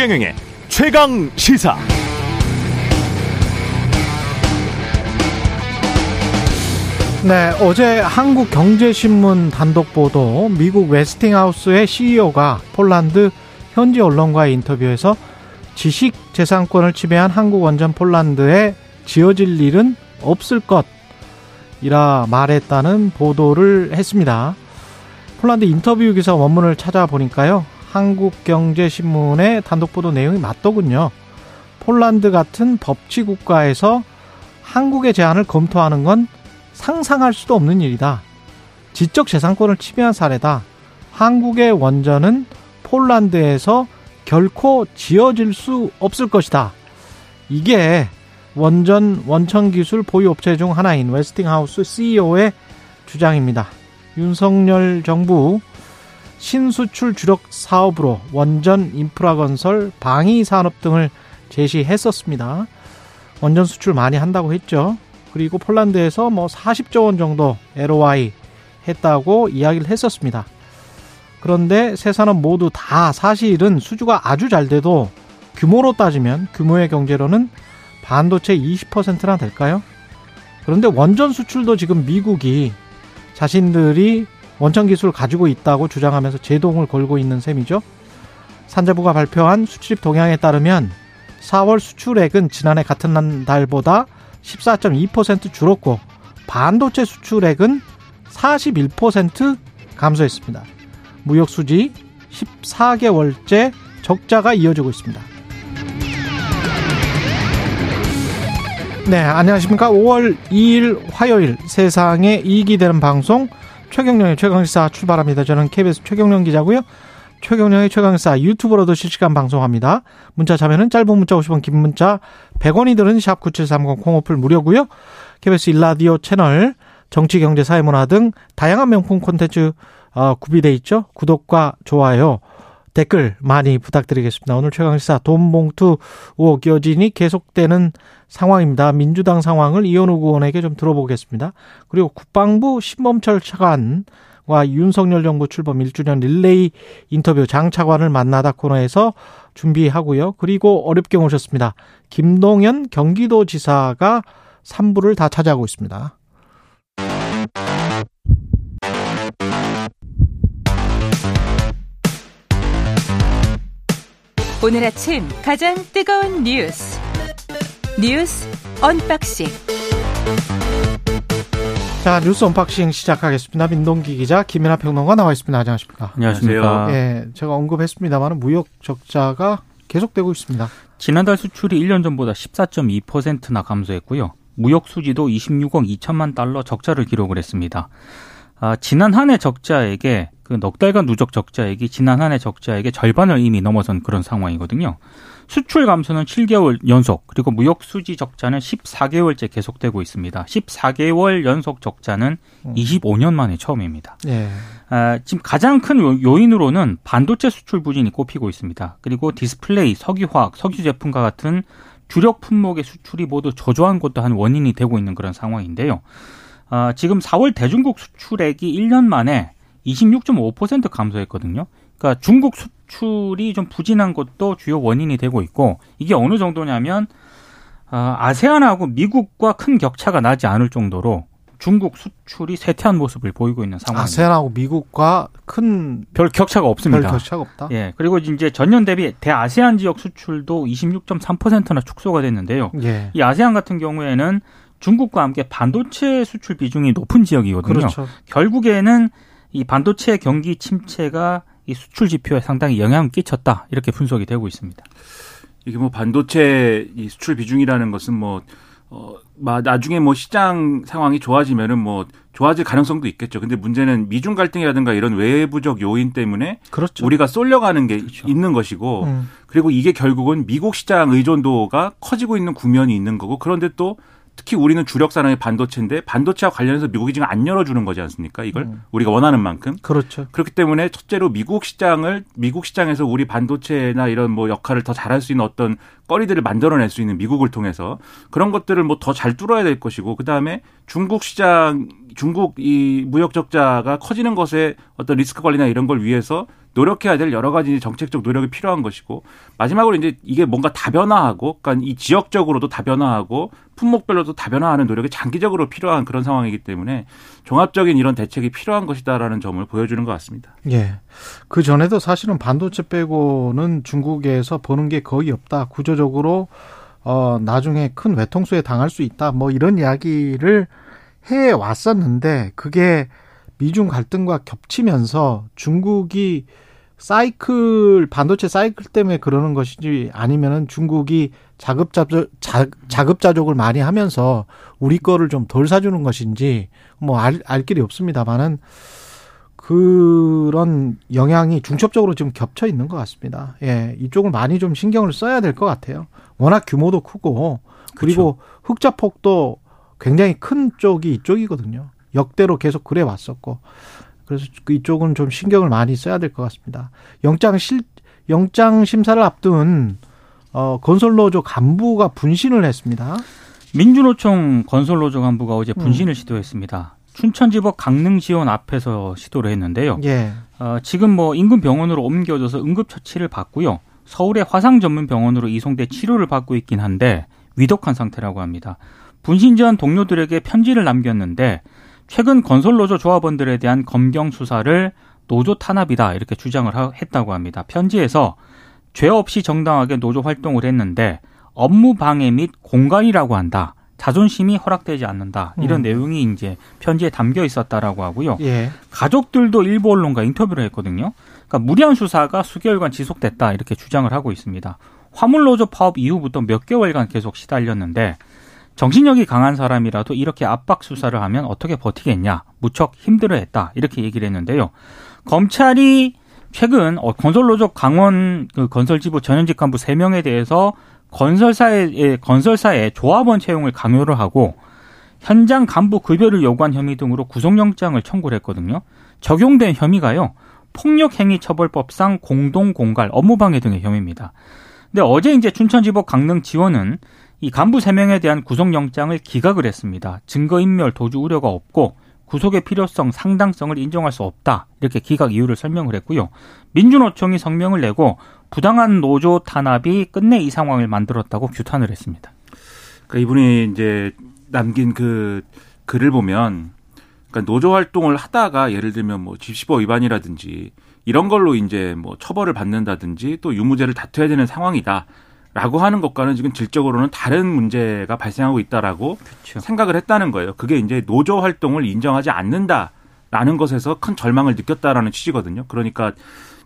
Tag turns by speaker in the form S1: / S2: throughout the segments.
S1: 최경영의 최강 시사.
S2: 네, 어제 한국 경제신문 단독 보도 미국 웨스팅하우스의 CEO가 폴란드 현지 언론과의 인터뷰에서 지식 재산권을 침해한 한국 원전 폴란드에 지어질 일은 없을 것이라 말했다는 보도를 했습니다. 폴란드 인터뷰 기사 원문을 찾아보니까요. 한국경제신문의 단독 보도 내용이 맞더군요. 폴란드 같은 법치 국가에서 한국의 제안을 검토하는 건 상상할 수도 없는 일이다. 지적 재산권을 침해한 사례다. 한국의 원전은 폴란드에서 결코 지어질 수 없을 것이다. 이게 원전 원천 기술 보유 업체 중 하나인 웨스팅하우스 CEO의 주장입니다. 윤석열 정부 신수출 주력 사업으로 원전 인프라 건설, 방위 산업 등을 제시했었습니다. 원전 수출 많이 한다고 했죠. 그리고 폴란드에서 뭐 40조 원 정도 LOI 했다고 이야기를 했었습니다. 그런데 세 산업 모두 다 사실은 수주가 아주 잘 돼도 규모로 따지면 규모의 경제로는 반도체 20%나 될까요? 그런데 원전 수출도 지금 미국이 자신들이 원천 기술을 가지고 있다고 주장하면서 제동을 걸고 있는 셈이죠. 산자부가 발표한 수출입 동향에 따르면 4월 수출액은 지난해 같은 달보다 14.2% 줄었고 반도체 수출액은 41% 감소했습니다. 무역 수지 14개월째 적자가 이어지고 있습니다. 네, 안녕하십니까. 5월 2일 화요일 세상에 이익이 되는 방송 최경령의 최강시사 출발합니다. 저는 KBS 최경령 기자고요. 최경령의 최강시사 유튜브로도 실시간 방송합니다. 문자 참여는 짧은 문자 50원, 긴 문자 100원이 드는 샵 9730 콩오플 무료고요. KBS 일라디오 채널 정치, 경제, 사회문화 등 다양한 명품 콘텐츠 어, 구비돼 있죠. 구독과 좋아요, 댓글 많이 부탁드리겠습니다. 오늘 최강시사 돈봉투 의혹 여진이 계속되는 상황입니다. 민주당 상황을 이현우 의원에게 좀 들어보겠습니다. 그리고 국방부 신범철 차관과 윤석열 정부 출범 1주년 릴레이 인터뷰 장 차관을 만나다 코너에서 준비하고요. 그리고 어렵게 모셨습니다. 김동연 경기도지사가 3부를 다 차지하고 있습니다.
S3: 오늘 아침 가장 뜨거운 뉴스 뉴스 언박싱
S2: 자 뉴스 언박싱 시작하겠습니다. 민동기 기자 김민아 평론가 나와 있습니다. 안녕하십니까?
S4: 안녕하십니까?
S2: 예, 제가 언급했습니다만 무역 적자가 계속되고 있습니다.
S4: 지난달 수출이 1년 전보다 14.2%나 감소했고요. 무역 수지도 26억 2천만 달러 적자를 기록을 했습니다. 아, 지난 한 해 적자액에 그 넉 달간 누적 적자액이 지난 한 해 적자액의 절반을 이미 넘어선 그런 상황이거든요. 수출 감소는 7개월 연속, 그리고 무역 수지 적자는 14개월째 계속되고 있습니다. 14개월 연속 적자는 25년 만에 처음입니다.
S2: 예.
S4: 아, 지금 가장 큰 요인으로는 반도체 수출 부진이 꼽히고 있습니다. 그리고 디스플레이, 석유화학, 석유 제품과 같은 주력 품목의 수출이 모두 저조한 것도 한 원인이 되고 있는 그런 상황인데요. 아, 지금 4월 대중국 수출액이 1년 만에 26.5% 감소했거든요. 그러니까 중국 수출이 좀 부진한 것도 주요 원인이 되고 있고 이게 어느 정도냐면 어, 아세안하고 미국과 큰 격차가 나지 않을 정도로 중국 수출이 쇠퇴한 모습을 보이고 있는 상황입니다.
S2: 아세안하고 미국과 큰
S4: 별 격차가 없습니다.
S2: 별 격차가 없다.
S4: 예. 그리고 이제 전년 대비 대아세안 지역 수출도 26.3%나 축소가 됐는데요.
S2: 예.
S4: 이 아세안 같은 경우에는 중국과 함께 반도체 수출 비중이 높은 지역이거든요.
S2: 그렇죠.
S4: 결국에는 이 반도체 경기 침체가 이 수출 지표에 상당히 영향을 끼쳤다 이렇게 분석이 되고 있습니다.
S5: 이게 뭐 반도체 이 수출 비중이라는 것은 뭐 어, 나중에 뭐 시장 상황이 좋아지면은 뭐 좋아질 가능성도 있겠죠. 근데 문제는 미중 갈등이라든가 이런 외부적 요인 때문에
S2: 그렇죠.
S5: 우리가 쏠려가는 게
S4: 그렇죠.
S5: 있는 것이고
S2: 음.
S5: 그리고 이게 결국은 미국 시장 의존도가 커지고 있는 국면이 있는 거고 그런데 또 특히 우리는 주력 산업이 반도체인데 반도체와 관련해서 미국이 지금 안 열어주는 거지 않습니까? 이걸
S2: 음.
S5: 우리가 원하는 만큼.
S2: 그렇죠.
S5: 그렇기 때문에 첫째로 미국 시장을 미국 시장에서 우리 반도체나 이런 뭐 역할을 더 잘할 수 있는 어떤 거리들을 만들어낼 수 있는 미국을 통해서 그런 것들을 뭐 더 잘 뚫어야 될 것이고 그 다음에 중국 시장 중국 이 무역 적자가 커지는 것에 어떤 리스크 관리나 이런 걸 위해서 노력해야 될 여러 가지 정책적 노력이 필요한 것이고 마지막으로 이제 이게 뭔가 다변화하고 그러니까 이 지역적으로도 다변화하고 품목별로도 다변화하는 노력이 장기적으로 필요한 그런 상황이기 때문에 종합적인 이런 대책이 필요한 것이다라는 점을 보여주는 것 같습니다.
S2: 예. 그 전에도 사실은 반도체 빼고는 중국에서 버는 게 거의 없다. 구조적으로 어 나중에 큰 외통수에 당할 수 있다. 뭐 이런 이야기를 해 왔었는데 그게 미중 갈등과 겹치면서 중국이 사이클 반도체 사이클 때문에 그러는 것인지 아니면은 중국이 자급자족 자급자족을 많이 하면서 우리 거를 좀 덜 사주는 것인지 뭐알 알 길이 없습니다만은 그런 영향이 중첩적으로 지금 겹쳐 있는 것 같습니다. 예, 이쪽을 많이 좀 신경을 써야 될 것 같아요. 워낙 규모도 크고 그리고 그렇죠. 흑자 폭도 굉장히 큰 쪽이 이쪽이거든요. 역대로 계속 그래 왔었고 그래서 그 이쪽은 좀 신경을 많이 써야 될 것 같습니다. 영장 실 영장 심사를 앞둔 어, 건설노조 간부가 분신을 했습니다.
S4: 민주노총 건설노조 간부가 어제 분신을 음. 시도했습니다. 춘천지법 강릉지원 앞에서 시도를 했는데요. 예. 어, 지금 뭐 인근 병원으로 옮겨져서 응급처치를 받고요. 서울의 화상 전문 병원으로 이송돼 치료를 받고 있긴 한데 위독한 상태라고 합니다. 분신 전 동료들에게 편지를 남겼는데 최근 건설노조 조합원들에 대한 검경 수사를 노조 탄압이다 이렇게 주장을 했다고 합니다. 편지에서 죄 없이 정당하게 노조 활동을 했는데 업무 방해 및 공간이라고 한다. 자존심이 허락되지 않는다. 이런 음. 내용이 이제 편지에 담겨 있었다라고 하고요. 예. 가족들도 일부 언론과 인터뷰를 했거든요. 그러니까 무리한 수사가 수개월간 지속됐다 이렇게 주장을 하고 있습니다. 화물노조 파업 이후부터 몇 개월간 계속 시달렸는데 정신력이 강한 사람이라도 이렇게 압박 수사를 하면 어떻게 버티겠냐 무척 힘들어했다 이렇게 얘기를 했는데요. 검찰이 최근 어, 건설노조 강원 그 건설지부 전현직 간부 3명에 대해서 건설사의 건설사의 조합원 채용을 강요를 하고 현장 간부 급여를 요구한 혐의 등으로 구속영장을 청구를 했거든요. 적용된 혐의가요. 폭력행위처벌법상 공동공갈, 업무방해 등의 혐의입니다. 근데 어제 이제 춘천지법 강릉 지원은 이 간부 3명에 대한 구속영장을 기각을 했습니다. 증거인멸 도주 우려가 없고 구속의 필요성, 상당성을 인정할 수 없다. 이렇게 기각 이유를 설명을 했고요. 민주노총이 성명을 내고 부당한 노조 탄압이 끝내 이 상황을 만들었다고 규탄을 했습니다.
S5: 그러니까 이분이 이제 남긴 그 글을 보면 그러니까 노조 활동을 하다가 예를 들면 뭐 집시법 위반이라든지 이런 걸로 이제 뭐 처벌을 받는다든지 또 유무죄를 다투어야 되는 상황이다. 라고 하는 것과는 지금 질적으로는 다른 문제가 발생하고 있다라고 그렇죠. 생각을 했다는 거예요. 그게 이제 노조 활동을 인정하지 않는다라는 것에서 큰 절망을 느꼈다라는 취지거든요. 그러니까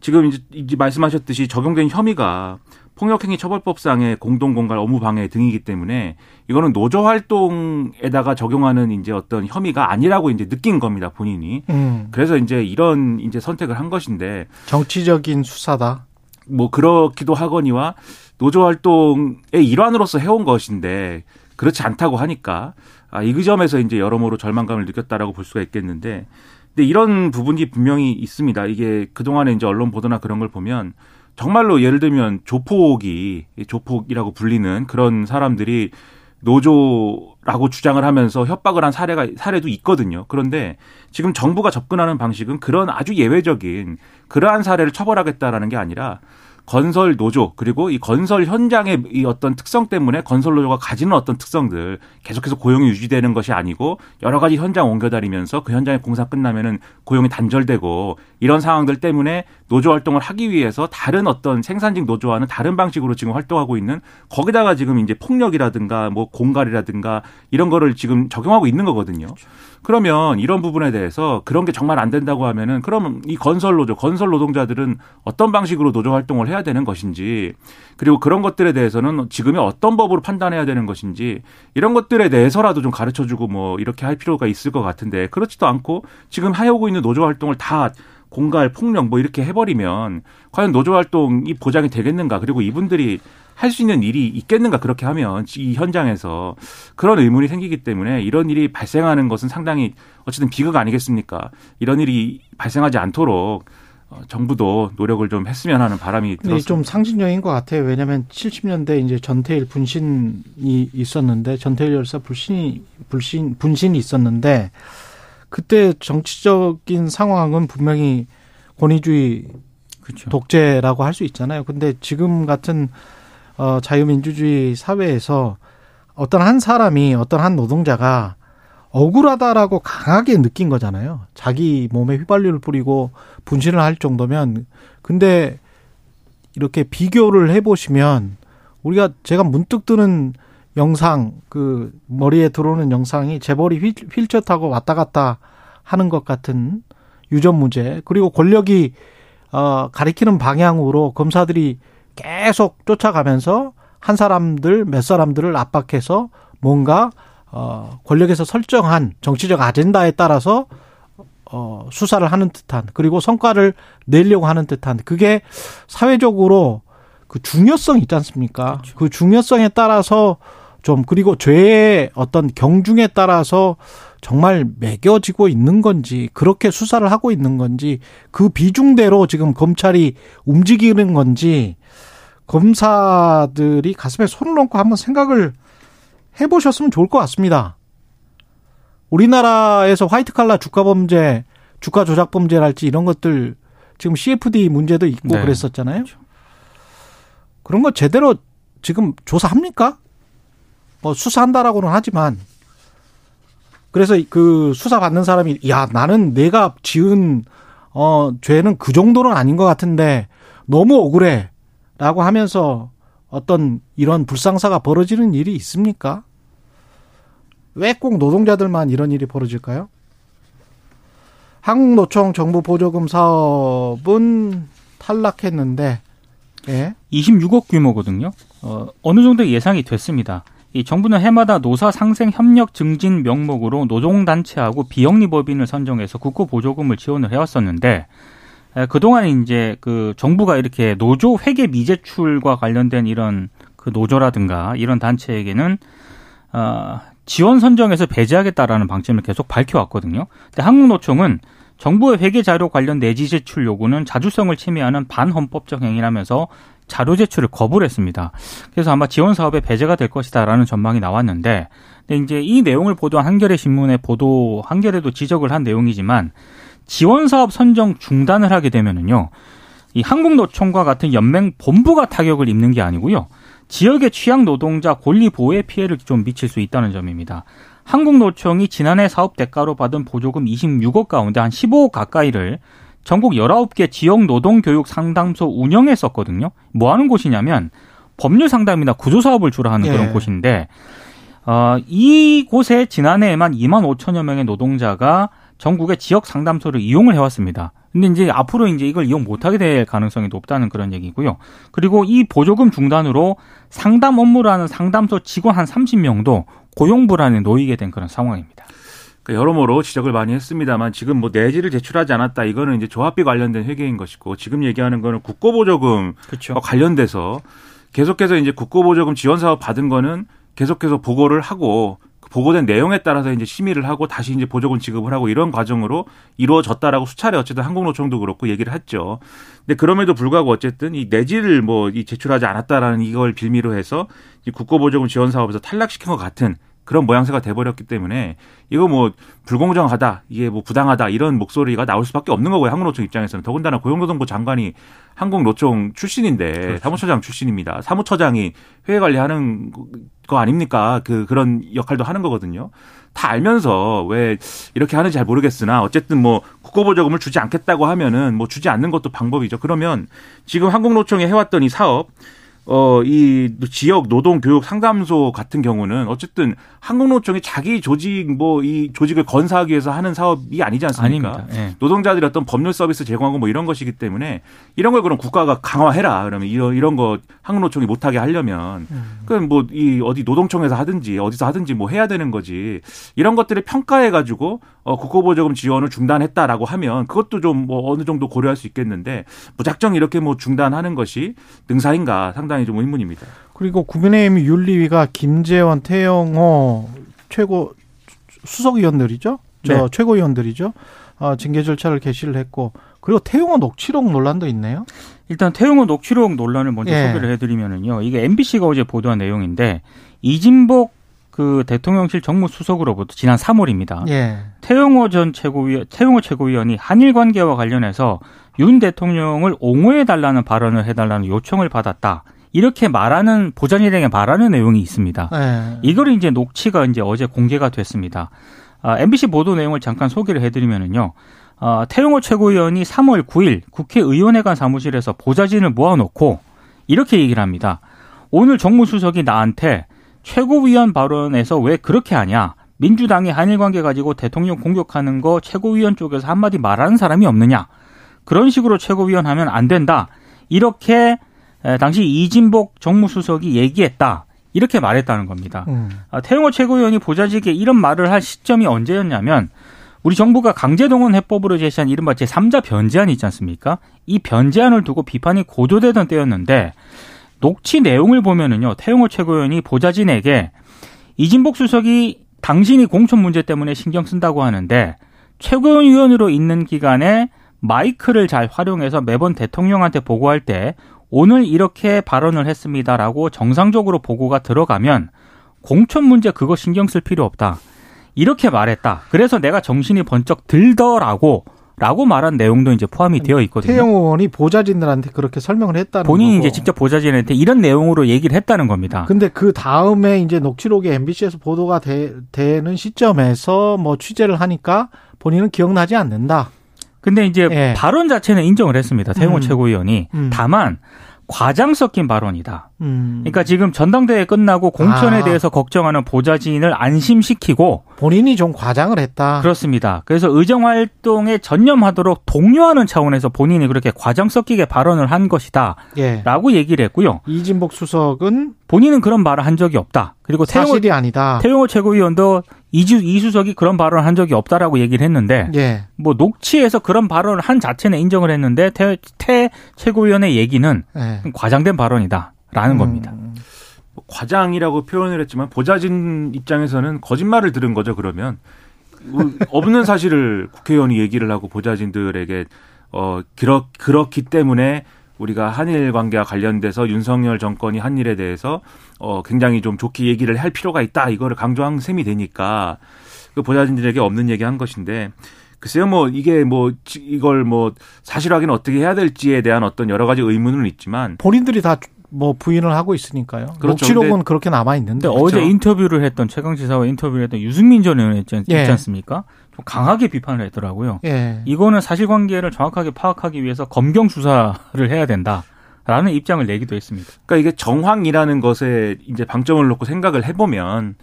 S5: 지금 이제, 이제 말씀하셨듯이 적용된 혐의가 폭력행위 처벌법상의 공동공갈 업무방해 등이기 때문에 이거는 노조 활동에다가 적용하는 이제 어떤 혐의가 아니라고 이제 느낀 겁니다 본인이. 음. 그래서 이제 이런 이제 선택을 한 것인데
S2: 정치적인 수사다.
S5: 뭐 그렇기도 하거니와 노조 활동의 일환으로서 해온 것인데 그렇지 않다고 하니까 아, 이 점에서 이제 여러모로 절망감을 느꼈다라고 볼 수가 있겠는데 근데 이런 부분이 분명히 있습니다. 이게 그동안에 이제 언론 보도나 그런 걸 보면 정말로 예를 들면 조폭이 조폭이라고 불리는 그런 사람들이 노조라고 주장을 하면서 협박을 한 사례가 사례도 있거든요. 그런데 지금 정부가 접근하는 방식은 그런 아주 예외적인 그러한 사례를 처벌하겠다라는 게 아니라 건설 노조 그리고 이 건설 현장의 이 어떤 특성 때문에 건설 노조가 가지는 어떤 특성들 계속해서 고용이 유지되는 것이 아니고 여러 가지 현장 옮겨 다니면서 그 현장의 공사 끝나면은 고용이 단절되고 이런 상황들 때문에 노조 활동을 하기 위해서 다른 어떤 생산직 노조와는 다른 방식으로 지금 활동하고 있는 거기다가 지금 이제 폭력이라든가 뭐 공갈이라든가 이런 거를 지금 적용하고 있는 거거든요. 그렇죠. 그러면 이런 부분에 대해서 그런 게 정말 안 된다고 하면은 그러면 이 건설 노조, 건설 노동자들은 어떤 방식으로 노조 활동을 해야 되는 것인지 그리고 그런 것들에 대해서는 지금의 어떤 법으로 판단해야 되는 것인지 이런 것들에 대해서라도 좀 가르쳐 주고 뭐 이렇게 할 필요가 있을 것 같은데 그렇지도 않고 지금 하여오고 있는 노조 활동을 다 공갈, 폭력 뭐 이렇게 해버리면 과연 노조 활동이 보장이 되겠는가? 그리고 이분들이 할 수 있는 일이 있겠는가 그렇게 하면 이 현장에서 그런 의문이 생기기 때문에 이런 일이 발생하는 것은 상당히 어쨌든 비극 아니겠습니까? 이런 일이 발생하지 않도록 어, 정부도 노력을 좀 했으면 하는 바람이 들었습니다.
S2: 좀 상징적인 것 같아요. 왜냐하면 70년대 이제 전태일 분신이 있었는데 전태일 열사 불신이 불신 분신이 있었는데 그때 정치적인 상황은 분명히 권위주의
S4: 그렇죠.
S2: 독재라고 할 수 있잖아요. 근데 지금 같은 어 자유민주주의 사회에서 어떤 한 사람이 어떤 한 노동자가 억울하다라고 강하게 느낀 거잖아요. 자기 몸에 휘발유를 뿌리고 분신을 할 정도면 근데 이렇게 비교를 해 보시면 우리가 제가 문득 드는 영상 그 머리에 들어오는 영상이 재벌이 휠, 휠체어 타고 왔다 갔다 하는 것 같은 유전무죄 그리고 권력이 어 가리키는 방향으로 검사들이 계속 쫓아가면서 한 사람들 몇 사람들을 압박해서 뭔가 어 권력에서 설정한 정치적 아젠다에 따라서 어 수사를 하는 듯한 그리고 성과를 내려고 하는 듯한 그게 사회적으로 그 중요성 있지 않습니까?
S4: 그렇죠.
S2: 그 중요성에 따라서 좀 그리고 죄의 어떤 경중에 따라서 정말 매겨지고 있는 건지 그렇게 수사를 하고 있는 건지 그 비중대로 지금 검찰이 움직이는 건지 검사들이 가슴에 손을 얹고 한번 생각을 해보셨으면 좋을 것 같습니다. 우리나라에서 화이트 칼라 주가 범죄, 주가 조작 범죄랄지 이런 것들 지금 CFD 문제도 있고
S4: 네.
S2: 그랬었잖아요.
S4: 그렇죠.
S2: 그런 거 제대로 지금 조사합니까? 뭐 수사한다라고는 하지만 그래서 그 수사 받는 사람이 야 나는 내가 지은 어 죄는 그 정도는 아닌 것 같은데 너무 억울해라고 하면서 어떤 이런 불상사가 벌어지는 일이 있습니까? 왜 꼭 노동자들만 이런 일이 벌어질까요? 한국노총 정부 보조금 사업은 탈락했는데 예.
S4: 26억 규모거든요. 어, 어느 정도 예상이 됐습니다. 이 정부는 해마다 노사 상생 협력 증진 명목으로 노동단체하고 비영리 법인을 선정해서 국고 보조금을 지원을 해왔었는데 에, 그동안 이제 그 정부가 이렇게 노조 회계 미제출과 관련된 이런 그 노조라든가 이런 단체에게는 어, 지원 선정에서 배제하겠다라는 방침을 계속 밝혀왔거든요. 근데 한국노총은 정부의 회계 자료 관련 내지 제출 요구는 자주성을 침해하는 반헌법적 행위라면서 자료 제출을 거부를 했습니다. 그래서 아마 지원 사업에 배제가 될 것이다라는 전망이 나왔는데, 이제 이 내용을 보도한 한겨레 신문의 보도 한겨레도 지적을 한 내용이지만 지원 사업 선정 중단을 하게 되면은요, 이 한국노총과 같은 연맹 본부가 타격을 입는 게 아니고요, 지역의 취약 노동자 권리 보호에 피해를 좀 미칠 수 있다는 점입니다. 한국노총이 지난해 사업 대가로 받은 보조금 26억 가운데 한 15억 가까이를 전국 19개 지역 노동교육 상담소 운영했었거든요. 뭐 하는 곳이냐면 법률 상담이나 구조 사업을 주로 하는
S2: 예.
S4: 그런 곳인데 어, 이곳에 지난해에만 2만 5천여 명의 노동자가 전국의 지역 상담소를 이용을 해왔습니다. 근데 이제 앞으로 이제 이걸 이용 못하게 될 가능성이 높다는 그런 얘기고요. 그리고 이 보조금 중단으로 상담 업무를 하는 상담소 직원 한 30명도 고용 불안에 놓이게 된 그런 상황입니다.
S5: 그러니까 여러모로 지적을 많이 했습니다만 지금 뭐 내지를 제출하지 않았다 이거는 이제 조합비 관련된 회계인 것이고 지금 얘기하는 거는 국고보조금
S4: 그렇죠.
S5: 어, 관련돼서 계속해서 이제 국고보조금 지원 사업 받은 거는 계속해서 보고를 하고 그 보고된 내용에 따라서 이제 심의를 하고 다시 이제 보조금 지급을 하고 이런 과정으로 이루어졌다라고 수차례 어쨌든 한국노총도 그렇고 얘기를 했죠. 근데 그럼에도 불구하고 어쨌든 이 내지를 뭐 이 제출하지 않았다라는 이걸 빌미로 해서 이 국고보조금 지원 사업에서 탈락시킨 것 같은 그런 모양새가 돼버렸기 때문에 이거 뭐 불공정하다 이게 뭐 부당하다 이런 목소리가 나올 수밖에 없는 거고요 한국노총 입장에서는. 더군다나 고용노동부 장관이 한국노총 출신인데 사무처장 출신입니다. 사무처장이 회계 관리하는 거 아닙니까? 그 그런 역할도 하는 거거든요. 다 알면서 왜 이렇게 하는지 잘 모르겠으나 어쨌든 뭐 국고보조금을 주지 않겠다고 하면은 뭐 주지 않는 것도 방법이죠. 그러면 지금 한국노총이 해왔던 이 사업 어, 이 지역 노동 교육 상담소 같은 경우는 어쨌든 한국노총이 자기 조직 뭐 이 조직을 건사하기 위해서 하는 사업이 아니지 않습니까?
S4: 예.
S5: 노동자들이 어떤 법률 서비스 제공하고 뭐 이런 것이기 때문에 이런 걸 그럼 국가가 강화해라. 그러면 이런 이런 거 한국노총이 못하게 하려면 그럼 뭐 이 어디 노동청에서 하든지 어디서 하든지 뭐 해야 되는 거지. 이런 것들을 평가해 가지고 어 국고보조금 지원을 중단했다라고 하면 그것도 좀 뭐 어느 정도 고려할 수 있겠는데 무작정 이렇게 뭐 중단하는 것이 능사인가 상당 히좀 의문입니다.
S2: 그리고 국민의힘 윤리위가 김재원, 태영호 최고 수석위원들이죠. 저
S4: 네.
S2: 최고위원들이죠. 어, 징계 절차를 개시를 했고 그리고 태영호 녹취록 논란도 있네요.
S4: 일단 태용호 녹취록 논란을 먼저
S2: 예.
S4: 소개를 해드리면은요. 이게 MBC가 어제 보도한 내용인데 이진복 그 대통령실 정무수석으로부터 지난 3월입니다.
S2: 예.
S4: 태용호 전 최고위원, 태용호 최고위원이 한일 관계와 관련해서 윤 대통령을 옹호해 달라는 발언을 해달라는 요청을 받았다. 이렇게 말하는 보좌진에게 말하는 내용이 있습니다.
S2: 예.
S4: 이걸 이제 녹취가 이제 어제 공개가 됐습니다. 아, MBC 보도 내용을 잠깐 소개를 해드리면은요. 아, 태용호 최고위원이 3월 9일 국회의원회관 사무실에서 보좌진을 모아놓고 이렇게 얘기를 합니다. 오늘 정무수석이 나한테 최고위원 발언에서 왜 그렇게 하냐? 민주당이 한일 관계 가지고 대통령 공격하는 거 최고위원 쪽에서 한마디 말하는 사람이 없느냐? 그런 식으로 최고위원 하면 안 된다. 이렇게 당시 이진복 정무수석이 얘기했다. 이렇게 말했다는 겁니다.
S2: 음.
S4: 아, 태용호 최고위원이 보좌직에 이런 말을 할 시점이 언제였냐면 우리 정부가 강제동원 해법으로 제시한 이른바 제3자 변제안이 있지 않습니까? 이 변제안을 두고 비판이 고조되던 때였는데 녹취 내용을 보면은요. 태용호 최고위원이 보좌진에게 이진복 수석이 당신이 공천 문제 때문에 신경 쓴다고 하는데 최고위원으로 있는 기간에 마이크를 잘 활용해서 매번 대통령한테 보고할 때 오늘 이렇게 발언을 했습니다라고 정상적으로 보고가 들어가면 공천 문제 그거 신경 쓸 필요 없다. 이렇게 말했다. 그래서 내가 정신이 번쩍 들더라고 라고 말한 내용도 이제 포함이 되어 있거든요.
S2: 태영 의원이 보좌진들한테 그렇게 설명을 했다는
S4: 본인이
S2: 거고.
S4: 이제 직접 보좌진한테 이런 내용으로 얘기를 했다는 겁니다.
S2: 근데 그 다음에 이제 녹취록이 MBC에서 보도가 되, 는 시점에서 뭐 취재를 하니까 본인은 기억나지 않는다.
S4: 근데 이제
S2: 예.
S4: 발언 자체는 인정을 했습니다. 태용호
S2: 음.
S4: 최고위원이.
S2: 음.
S4: 다만 과장 섞인 발언이다.
S2: 음.
S4: 그러니까 지금 전당대회 끝나고 공천에
S2: 아.
S4: 대해서 걱정하는 보좌진을 안심시키고
S2: 본인이 좀 과장을 했다.
S4: 그렇습니다. 그래서 의정 활동에 전념하도록 독려하는 차원에서 본인이 그렇게 과장 섞이게 발언을 한 것이다라고
S2: 예.
S4: 얘기를 했고요.
S2: 이진복 수석은
S4: 본인은 그런 말을 한 적이 없다. 그리고 태용호,
S2: 사실이 아니다.
S4: 태용호 최고위원도 이주 이수석이 그런 발언을 한 적이 없다라고 얘기를 했는데
S2: 예.
S4: 뭐 녹취에서 그런 발언을 한 자체는 인정을 했는데 태, 태 최고위원의 얘기는
S2: 예.
S4: 과장된 발언이다라는 겁니다.
S5: 과장이라고 표현을 했지만 보좌진 입장에서는 거짓말을 들은 거죠. 그러면 뭐 없는 사실을 국회의원이 얘기를 하고 보좌진들에게 어 그렇 그렇기 때문에 우리가 한일 관계와 관련돼서 윤석열 정권이 한 일에 대해서 어 굉장히 좀 좋게 얘기를 할 필요가 있다. 이거를 강조한 셈이 되니까 그 보좌진들에게 없는 얘기 한 것인데 글쎄요, 뭐 이게 뭐 지- 이걸 뭐 사실 확인 어떻게 해야 될지에 대한 어떤 여러 가지 의문은 있지만
S2: 본인들이 다 뭐 부인을 하고 있으니까요.
S5: 그렇죠.
S2: 녹취록은
S5: 근데-
S2: 그렇게 남아 있는데.
S4: 근데 어제 인터뷰를 했던 최강 지사와 인터뷰를 했던 유승민 전 의원 있지, 않-
S2: 예.
S4: 있지 않습니까? 좀 강하게 비판을 했더라고요.
S2: 예.
S4: 이거는 사실관계를 정확하게 파악하기 위해서 검경 수사를 해야 된다 라는 입장을 내기도 했습니다.
S5: 그러니까 이게 정황이라는 것에 이제 방점을 놓고 생각을 해보면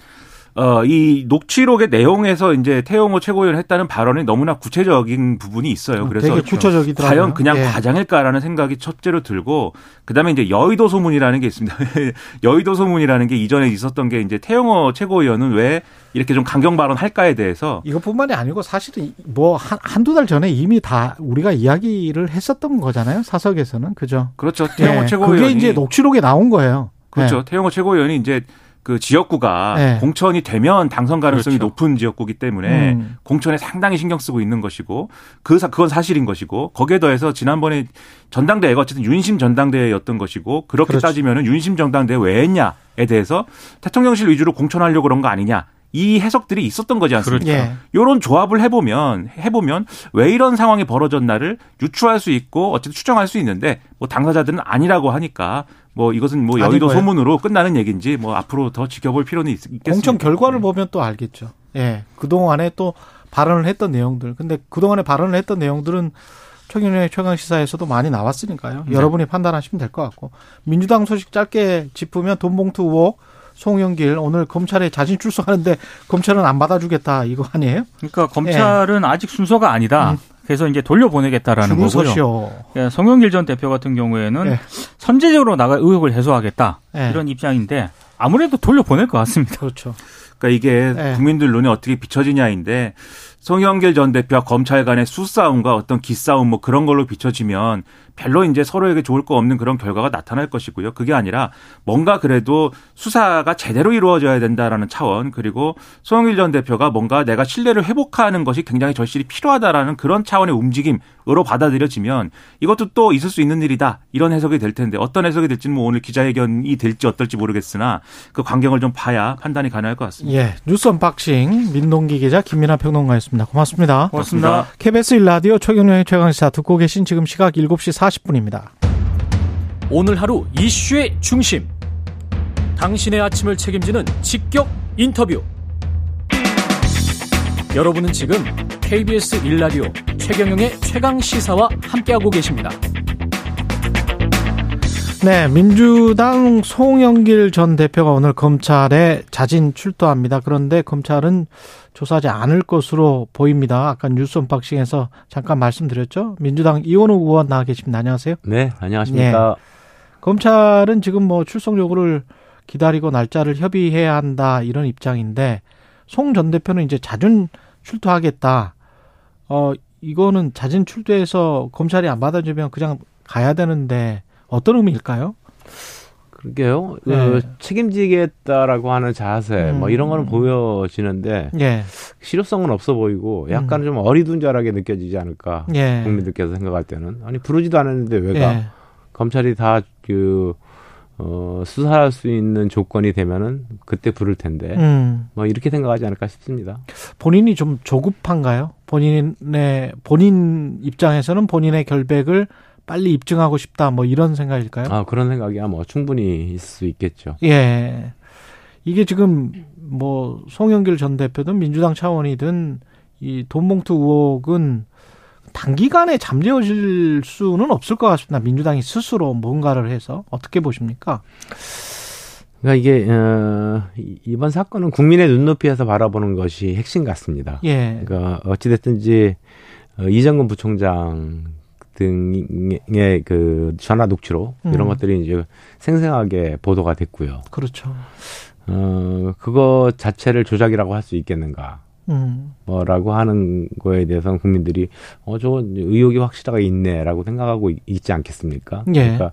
S5: 어, 이 녹취록의 내용에서 이제 태용호 최고위원 했다는 발언이 너무나 구체적인 부분이 있어요. 그래서
S2: 되게 구체적이더라고요.
S5: 과연 그냥
S2: 예.
S5: 과장일까라는 생각이 첫째로 들고 그다음에 이제 여의도 소문이라는 게 있습니다. 여의도 소문이라는 게 이전에 있었던 게 이제 태용호 최고위원은 왜 이렇게 좀 강경 발언할까에 대해서
S2: 이것뿐만이 아니고 사실은 뭐 한, 한두 달 전에 이미 다 우리가 이야기를 했었던 거잖아요. 사석에서는. 그죠?
S5: 그렇죠. 태용호
S2: 예.
S5: 최고위원이
S2: 그게 이제 녹취록에 나온 거예요.
S5: 그렇죠.
S2: 예.
S5: 태용호 최고위원이 이제 그 지역구가
S2: 네.
S5: 공천이 되면 당선 가능성이
S4: 그렇죠.
S5: 높은 지역구기 때문에
S2: 음.
S5: 공천에 상당히 신경 쓰고 있는 것이고 그 사- 그건 사실인 것이고 거기에 더해서 지난번에 전당대회가 어쨌든 윤심 전당대회였던 것이고 그렇게
S2: 그렇지.
S5: 따지면은 윤심 전당대회 왜 했냐에 대해서 대통령실 위주로 공천하려고 그런 거 아니냐 이 해석들이 있었던 거지 않습니까?
S4: 그렇죠.
S2: 예.
S5: 요런 조합을 해보면 해보면 왜 이런 상황이 벌어졌나를 유추할 수 있고 어쨌든 추정할 수 있는데 뭐 당사자들은 아니라고 하니까 뭐 이것은 뭐 여의도. 소문으로 끝나는 얘기인지 뭐 앞으로 더 지켜볼 필요는 있, 겠습니다
S2: 공천 결과를 보면 또 알겠죠. 예. 그동안에 또 발언을 했던 내용들. 근데 그동안에 발언을 했던 내용들은 최경련의 최강 시사에서도 많이 나왔으니까요.
S5: 네.
S2: 여러분이 판단하시면 될 것 같고. 민주당 소식 짧게 짚으면 돈봉투 의혹 송영길 오늘 검찰에 자진 출석하는데 검찰은 안 받아주겠다 이거 아니에요?
S4: 그러니까 검찰은 아직 순서가 아니다. 그 래서 이제 돌려보내겠다라는
S2: 줄
S4: 거고요. 예, 송영길 전 대표 같은 경우에는
S2: 예.
S4: 선제적으로 나가 의혹을 해소하겠다
S2: 예.
S4: 이런 입장인데 아무래도 돌려보낼 것 같습니다.
S2: 그렇죠.
S5: 그러니까 이게
S2: 네.
S5: 국민들 눈에 어떻게 비춰지냐인데 송영길 전 대표와 검찰 간의 수싸움과 어떤 기싸움 뭐 그런 걸로 비춰지면 별로 이제 서로에게 좋을 거 없는 그런 결과가 나타날 것이고요. 그게 아니라 뭔가 그래도 수사가 제대로 이루어져야 된다라는 차원 그리고 송영길 전 대표가 뭔가 내가 신뢰를 회복하는 것이 굉장히 절실히 필요하다라는 그런 차원의 움직임 으로 받아들여지면 이것도 또 있을 수 있는 일이다 이런 해석이 될 텐데 어떤 해석이 될지는 뭐 오늘 기자회견이 될지 어떨지 모르겠으나 그 광경을 좀 봐야 판단이 가능할 것 같습니다.
S2: 예, 뉴스 언박싱 민동기 기자 김민아 평론가였습니다. 고맙습니다.
S5: 고맙습니다.
S2: KBS 일라디오 최경영의 최강시사 듣고 계신 지금 시각 7시 40분입니다.
S6: 오늘 하루 이슈의 중심. 당신의 아침을 책임지는 직격 인터뷰. 여러분은 지금 KBS 일라디오 최경영의 최강 시사와 함께하고 계십니다.
S2: 네, 민주당 송영길 전 대표가 오늘 검찰에 자진 출두합니다. 그런데 검찰은 조사하지 않을 것으로 보입니다. 아까 뉴스 언박싱에서 잠깐 말씀드렸죠. 민주당 이원우 의원 나와 계십니다. 안녕하세요.
S7: 네, 안녕하십니까.
S2: 예. 검찰은 지금 뭐 출석 요구를 기다리고 날짜를 협의해야 한다 이런 입장인데 송 전 대표는 이제 자진 출두하겠다. 어 이거는 자진 출두해서 검찰이 안 받아주면 그냥 가야 되는데 어떤 의미일까요?
S7: 그러게요.
S2: 네.
S7: 그 책임지겠다라고 하는 자세, 뭐
S2: 음.
S7: 이런 거는 보여지는데
S2: 예,
S7: 실효성은 없어 보이고 약간 좀 어리둥절하게 느껴지지 않을까
S2: 음. 예,
S7: 국민들께서 생각할 때는 아니 부르지도 않았는데 왜가
S2: 예,
S7: 검찰이 다그 어, 수사할 수 있는 조건이 되면은 그때 부를 텐데
S2: 음,
S7: 뭐 이렇게 생각하지 않을까 싶습니다.
S2: 본인이 좀 조급한가요? 본인의 본인 입장에서는 본인의 결백을 빨리 입증하고 싶다, 뭐 이런 생각일까요?
S7: 아 그런 생각이야 뭐 충분히 있을 수 있겠죠.
S2: 예. 이게 지금 뭐 송영길 전 대표든 민주당 차원이든 이 돈봉투 의혹은 단기간에 잠재워질 수는 없을 것 같습니다. 민주당이 스스로 뭔가를 해서 어떻게 보십니까?
S7: 그러니까 이게 어, 이- 이번 사건은 국민의 눈높이에서 바라보는 것이 핵심 같습니다.
S2: 예.
S7: 그러니까 어찌 됐든지 어, 이정근 부총장 등의 그 전화 녹취록 이런
S2: 음.
S7: 것들이 이제 생생하게 보도가 됐고요.
S2: 그렇죠.
S7: 어 그거 자체를 조작이라고 할 수 있겠는가?
S2: 음.
S7: 뭐라고 하는 거에 대해서는 국민들이 어 저 의혹이 확실하게 있네라고 생각하고 있- 있지 않겠습니까?
S2: 예.
S7: 그러니까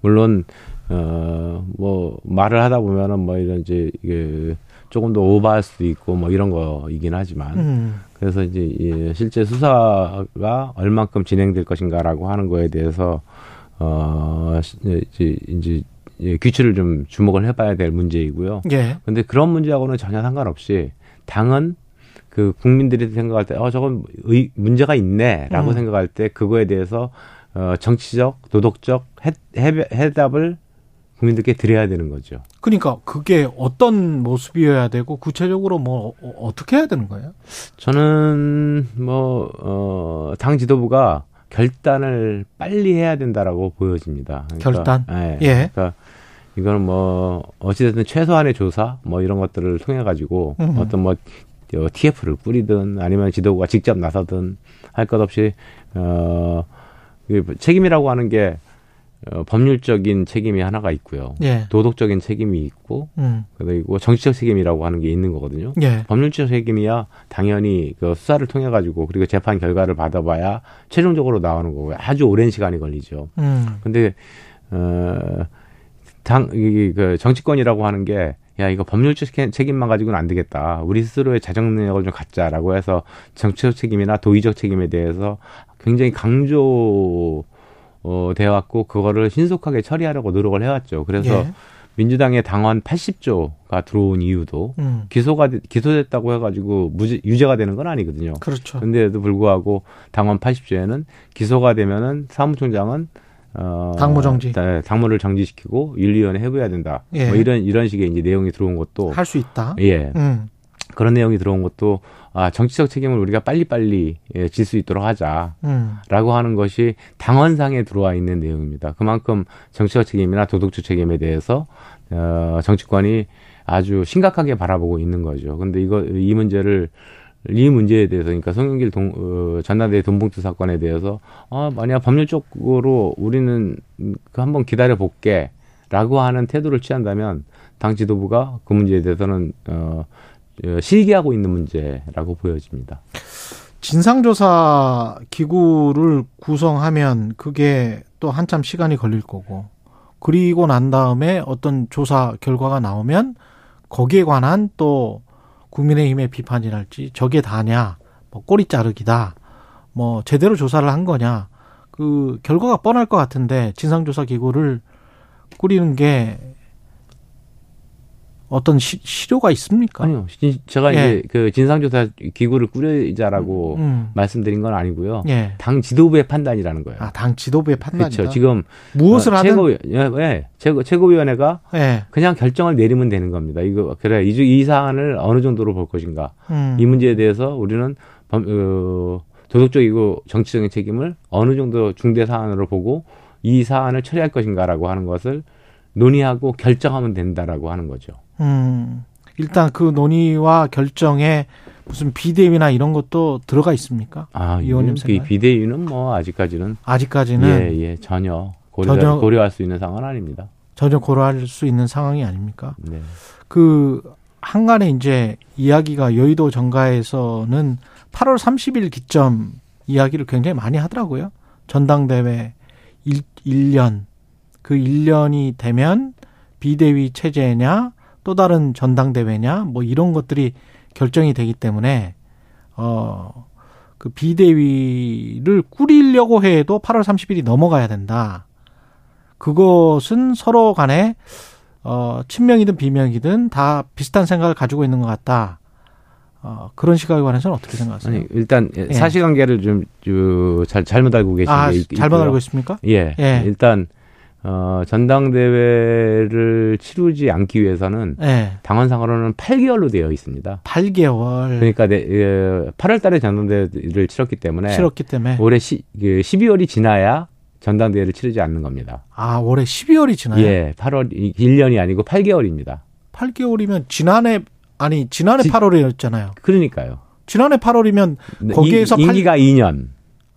S7: 물론 어뭐 말을 하다 보면은 뭐 이런 이제 이게 조금 더 오버할 수도 있고 뭐 이런 거이긴 하지만
S2: 음.
S7: 그래서 이제 이 실제 수사가 얼만큼 진행될 것인가라고 하는 거에 대해서 어 시- 이제 이제 예, 규칙을 좀 주목을 해봐야 될 문제이고요.
S2: 예.
S7: 근데 그런 문제하고는 전혀 상관없이 당은 그 국민들이 생각할 때, 어, 저건 의, 문제가 있네라고
S2: 음.
S7: 생각할 때 그거에 대해서 어, 정치적, 도덕적 해, 해, 해답을 국민들께 드려야 되는 거죠.
S2: 그러니까 그게 어떤 모습이어야 되고 구체적으로 뭐 어- 어떻게 해야 되는 거예요?
S7: 저는 뭐, 어, 당 지도부가 결단을 빨리 해야 된다라고 보여집니다.
S2: 결단?
S7: 예.
S2: 예.
S7: 그러니까 이거는 뭐, 어찌됐든 최소한의 조사 뭐 이런 것들을 통해 가지고
S2: 음.
S7: 어떤 뭐, 어, TF를 뿌리든 아니면 지도부가 직접 나서든 할 것 없이, 어, 그 책임이라고 하는 게 어, 법률적인 책임이 하나가 있고요.
S2: 예.
S7: 도덕적인 책임이 있고,
S2: 음.
S7: 그리고 정치적 책임이라고 하는 게 있는 거거든요.
S2: 예.
S7: 법률적 책임이야 당연히 그 수사를 통해 가지고 그리고 재판 결과를 받아봐야 최종적으로 나오는 거고요. 아주 오랜 시간이 걸리죠.
S2: 음.
S7: 근데 어당그 정치권이라고 하는 게 야 이거 법률적 책- 책임만 가지고는 안 되겠다. 우리 스스로의 자정 능력을 좀 갖자라고 해서 정치적 책임이나 도의적 책임에 대해서 굉장히 강조 어 되어왔고 그거를 신속하게 처리하려고 노력을 해왔죠. 그래서
S2: 예.
S7: 민주당의 당원 80조가 들어온 이유도
S2: 음.
S7: 기소가 되- 기소됐다고 해가지고 무죄 유죄가 되는 건 아니거든요.
S2: 그렇죠.
S7: 근데도 불구하고 당원 80조에는 기소가 되면은 사무총장은 어
S2: 당무 정지.
S7: 네, 당무를 정지시키고 윤리위원회 해부해야 된다.
S2: 예.
S7: 뭐 이런 이런 식의 이제 내용이 들어온 것도
S2: 할 수 있다.
S7: 예
S2: 음.
S7: 그런 내용이 들어온 것도 아 정치적 책임을 우리가 빨리빨리 예, 질 수 있도록 하자.
S2: 음.
S7: 라고 하는 것이 당원상에 들어와 있는 내용입니다. 그만큼 정치적 책임이나 도덕적 책임에 대해서 어, 정치권이 아주 심각하게 바라보고 있는 거죠. 근데 이거 이 문제를 이 문제에 대해서 그러니까 송영길 동, 어, 전남대 돈봉투 사건에 대해서 아 만약 법률적으로 우리는 그 한번 기다려 볼게 라고 하는 태도를 취한다면 당 지도부가 그 문제에 대해서는 어, 어, 실기하고 있는 문제라고 보여집니다.
S2: 진상조사 기구를 구성하면 그게 또 한참 시간이 걸릴 거고 그리고 난 다음에 어떤 조사 결과가 나오면 거기에 관한 또 국민의힘의 비판이랄지 저게 다냐 뭐 꼬리 자르기다 뭐 제대로 조사를 한 거냐 그 결과가 뻔할 것 같은데 진상조사 기구를 꾸리는 게 어떤 시, 실효가 있습니까?
S7: 아니요. 진- 제가
S2: 예.
S7: 이제 그 진상조사 기구를 꾸리자라고
S2: 음.
S7: 말씀드린 건 아니고요.
S2: 예.
S7: 당 지도부의 판단이라는 거예요.
S2: 아, 당 지도부의 판단이다.
S7: 그렇죠. 지금
S2: 무엇을
S7: 어,
S2: 하든
S7: 최고, 예, 예, 최고 최고위원회가
S2: 예.
S7: 그냥 결정을 내리면 되는 겁니다. 이거 그래 이, 주- 이 사안을 어느 정도로 볼 것인가.
S2: 음.
S7: 이 문제에 대해서 우리는 범- 어, 도덕적이고 정치적인 책임을 어느 정도 중대 사안으로 보고 이 사안을 처리할 것인가라고 하는 것을 논의하고 결정하면 된다라고 하는 거죠.
S2: 음. 일단 그 논의와 결정에 무슨 비대위나 이런 것도 들어가 있습니까?
S7: 아,
S2: 의원님
S7: 이
S2: 생각에?
S7: 비대위는 뭐 아직까지는
S2: 아직까지는
S7: 예, 예, 전혀 고려,
S2: 전혀-
S7: 고려할 수 있는 상황은 아닙니다.
S2: 전혀 고려할 수 있는 상황이 아닙니까?
S7: 네.
S2: 그 한간에 이제 이야기가 여의도 정가에서는 8월 30일 기점 이야기를 굉장히 많이 하더라고요. 전당대회 1, 1년 그 1년이 되면 비대위 체제냐 또 다른 전당대회냐 뭐 이런 것들이 결정이 되기 때문에 어 그 비대위를 꾸리려고 해도 8월 30일이 넘어가야 된다. 그것은 서로 간에 어, 친명이든 비명이든 다 비슷한 생각을 가지고 있는 것 같다. 어, 그런 시각에 관해서는 어떻게 생각하세요?
S7: 아니 일단
S2: 예.
S7: 사실관계를 좀잘 잘못 알고 계신
S2: 아,
S7: 게 있,
S2: 잘못
S7: 있고요.
S2: 알고 있습니까?
S7: 예.
S2: 예.
S7: 일단 어, 전당대회를 치르지 않기 위해서는
S2: 예.
S7: 당원상으로는 8개월로 되어 있습니다.
S2: 8개월
S7: 그러니까 네, 예, 8월 달에 전당대회를 치렀기 때문에
S2: 치렀기 때문에
S7: 올해 시, 그 12월이 지나야 전당대회를 치르지 않는 겁니다.
S2: 아, 올해 12월이 지나요?
S7: 예, 8월 1년이 아니고 8개월입니다.
S2: 8개월이면 지난해 아니 지난해
S7: 지-
S2: 8월이었잖아요.
S7: 그러니까요.
S2: 지난해 8월이면 거기에서
S7: 임,
S2: 팔-
S7: 임기가 2년.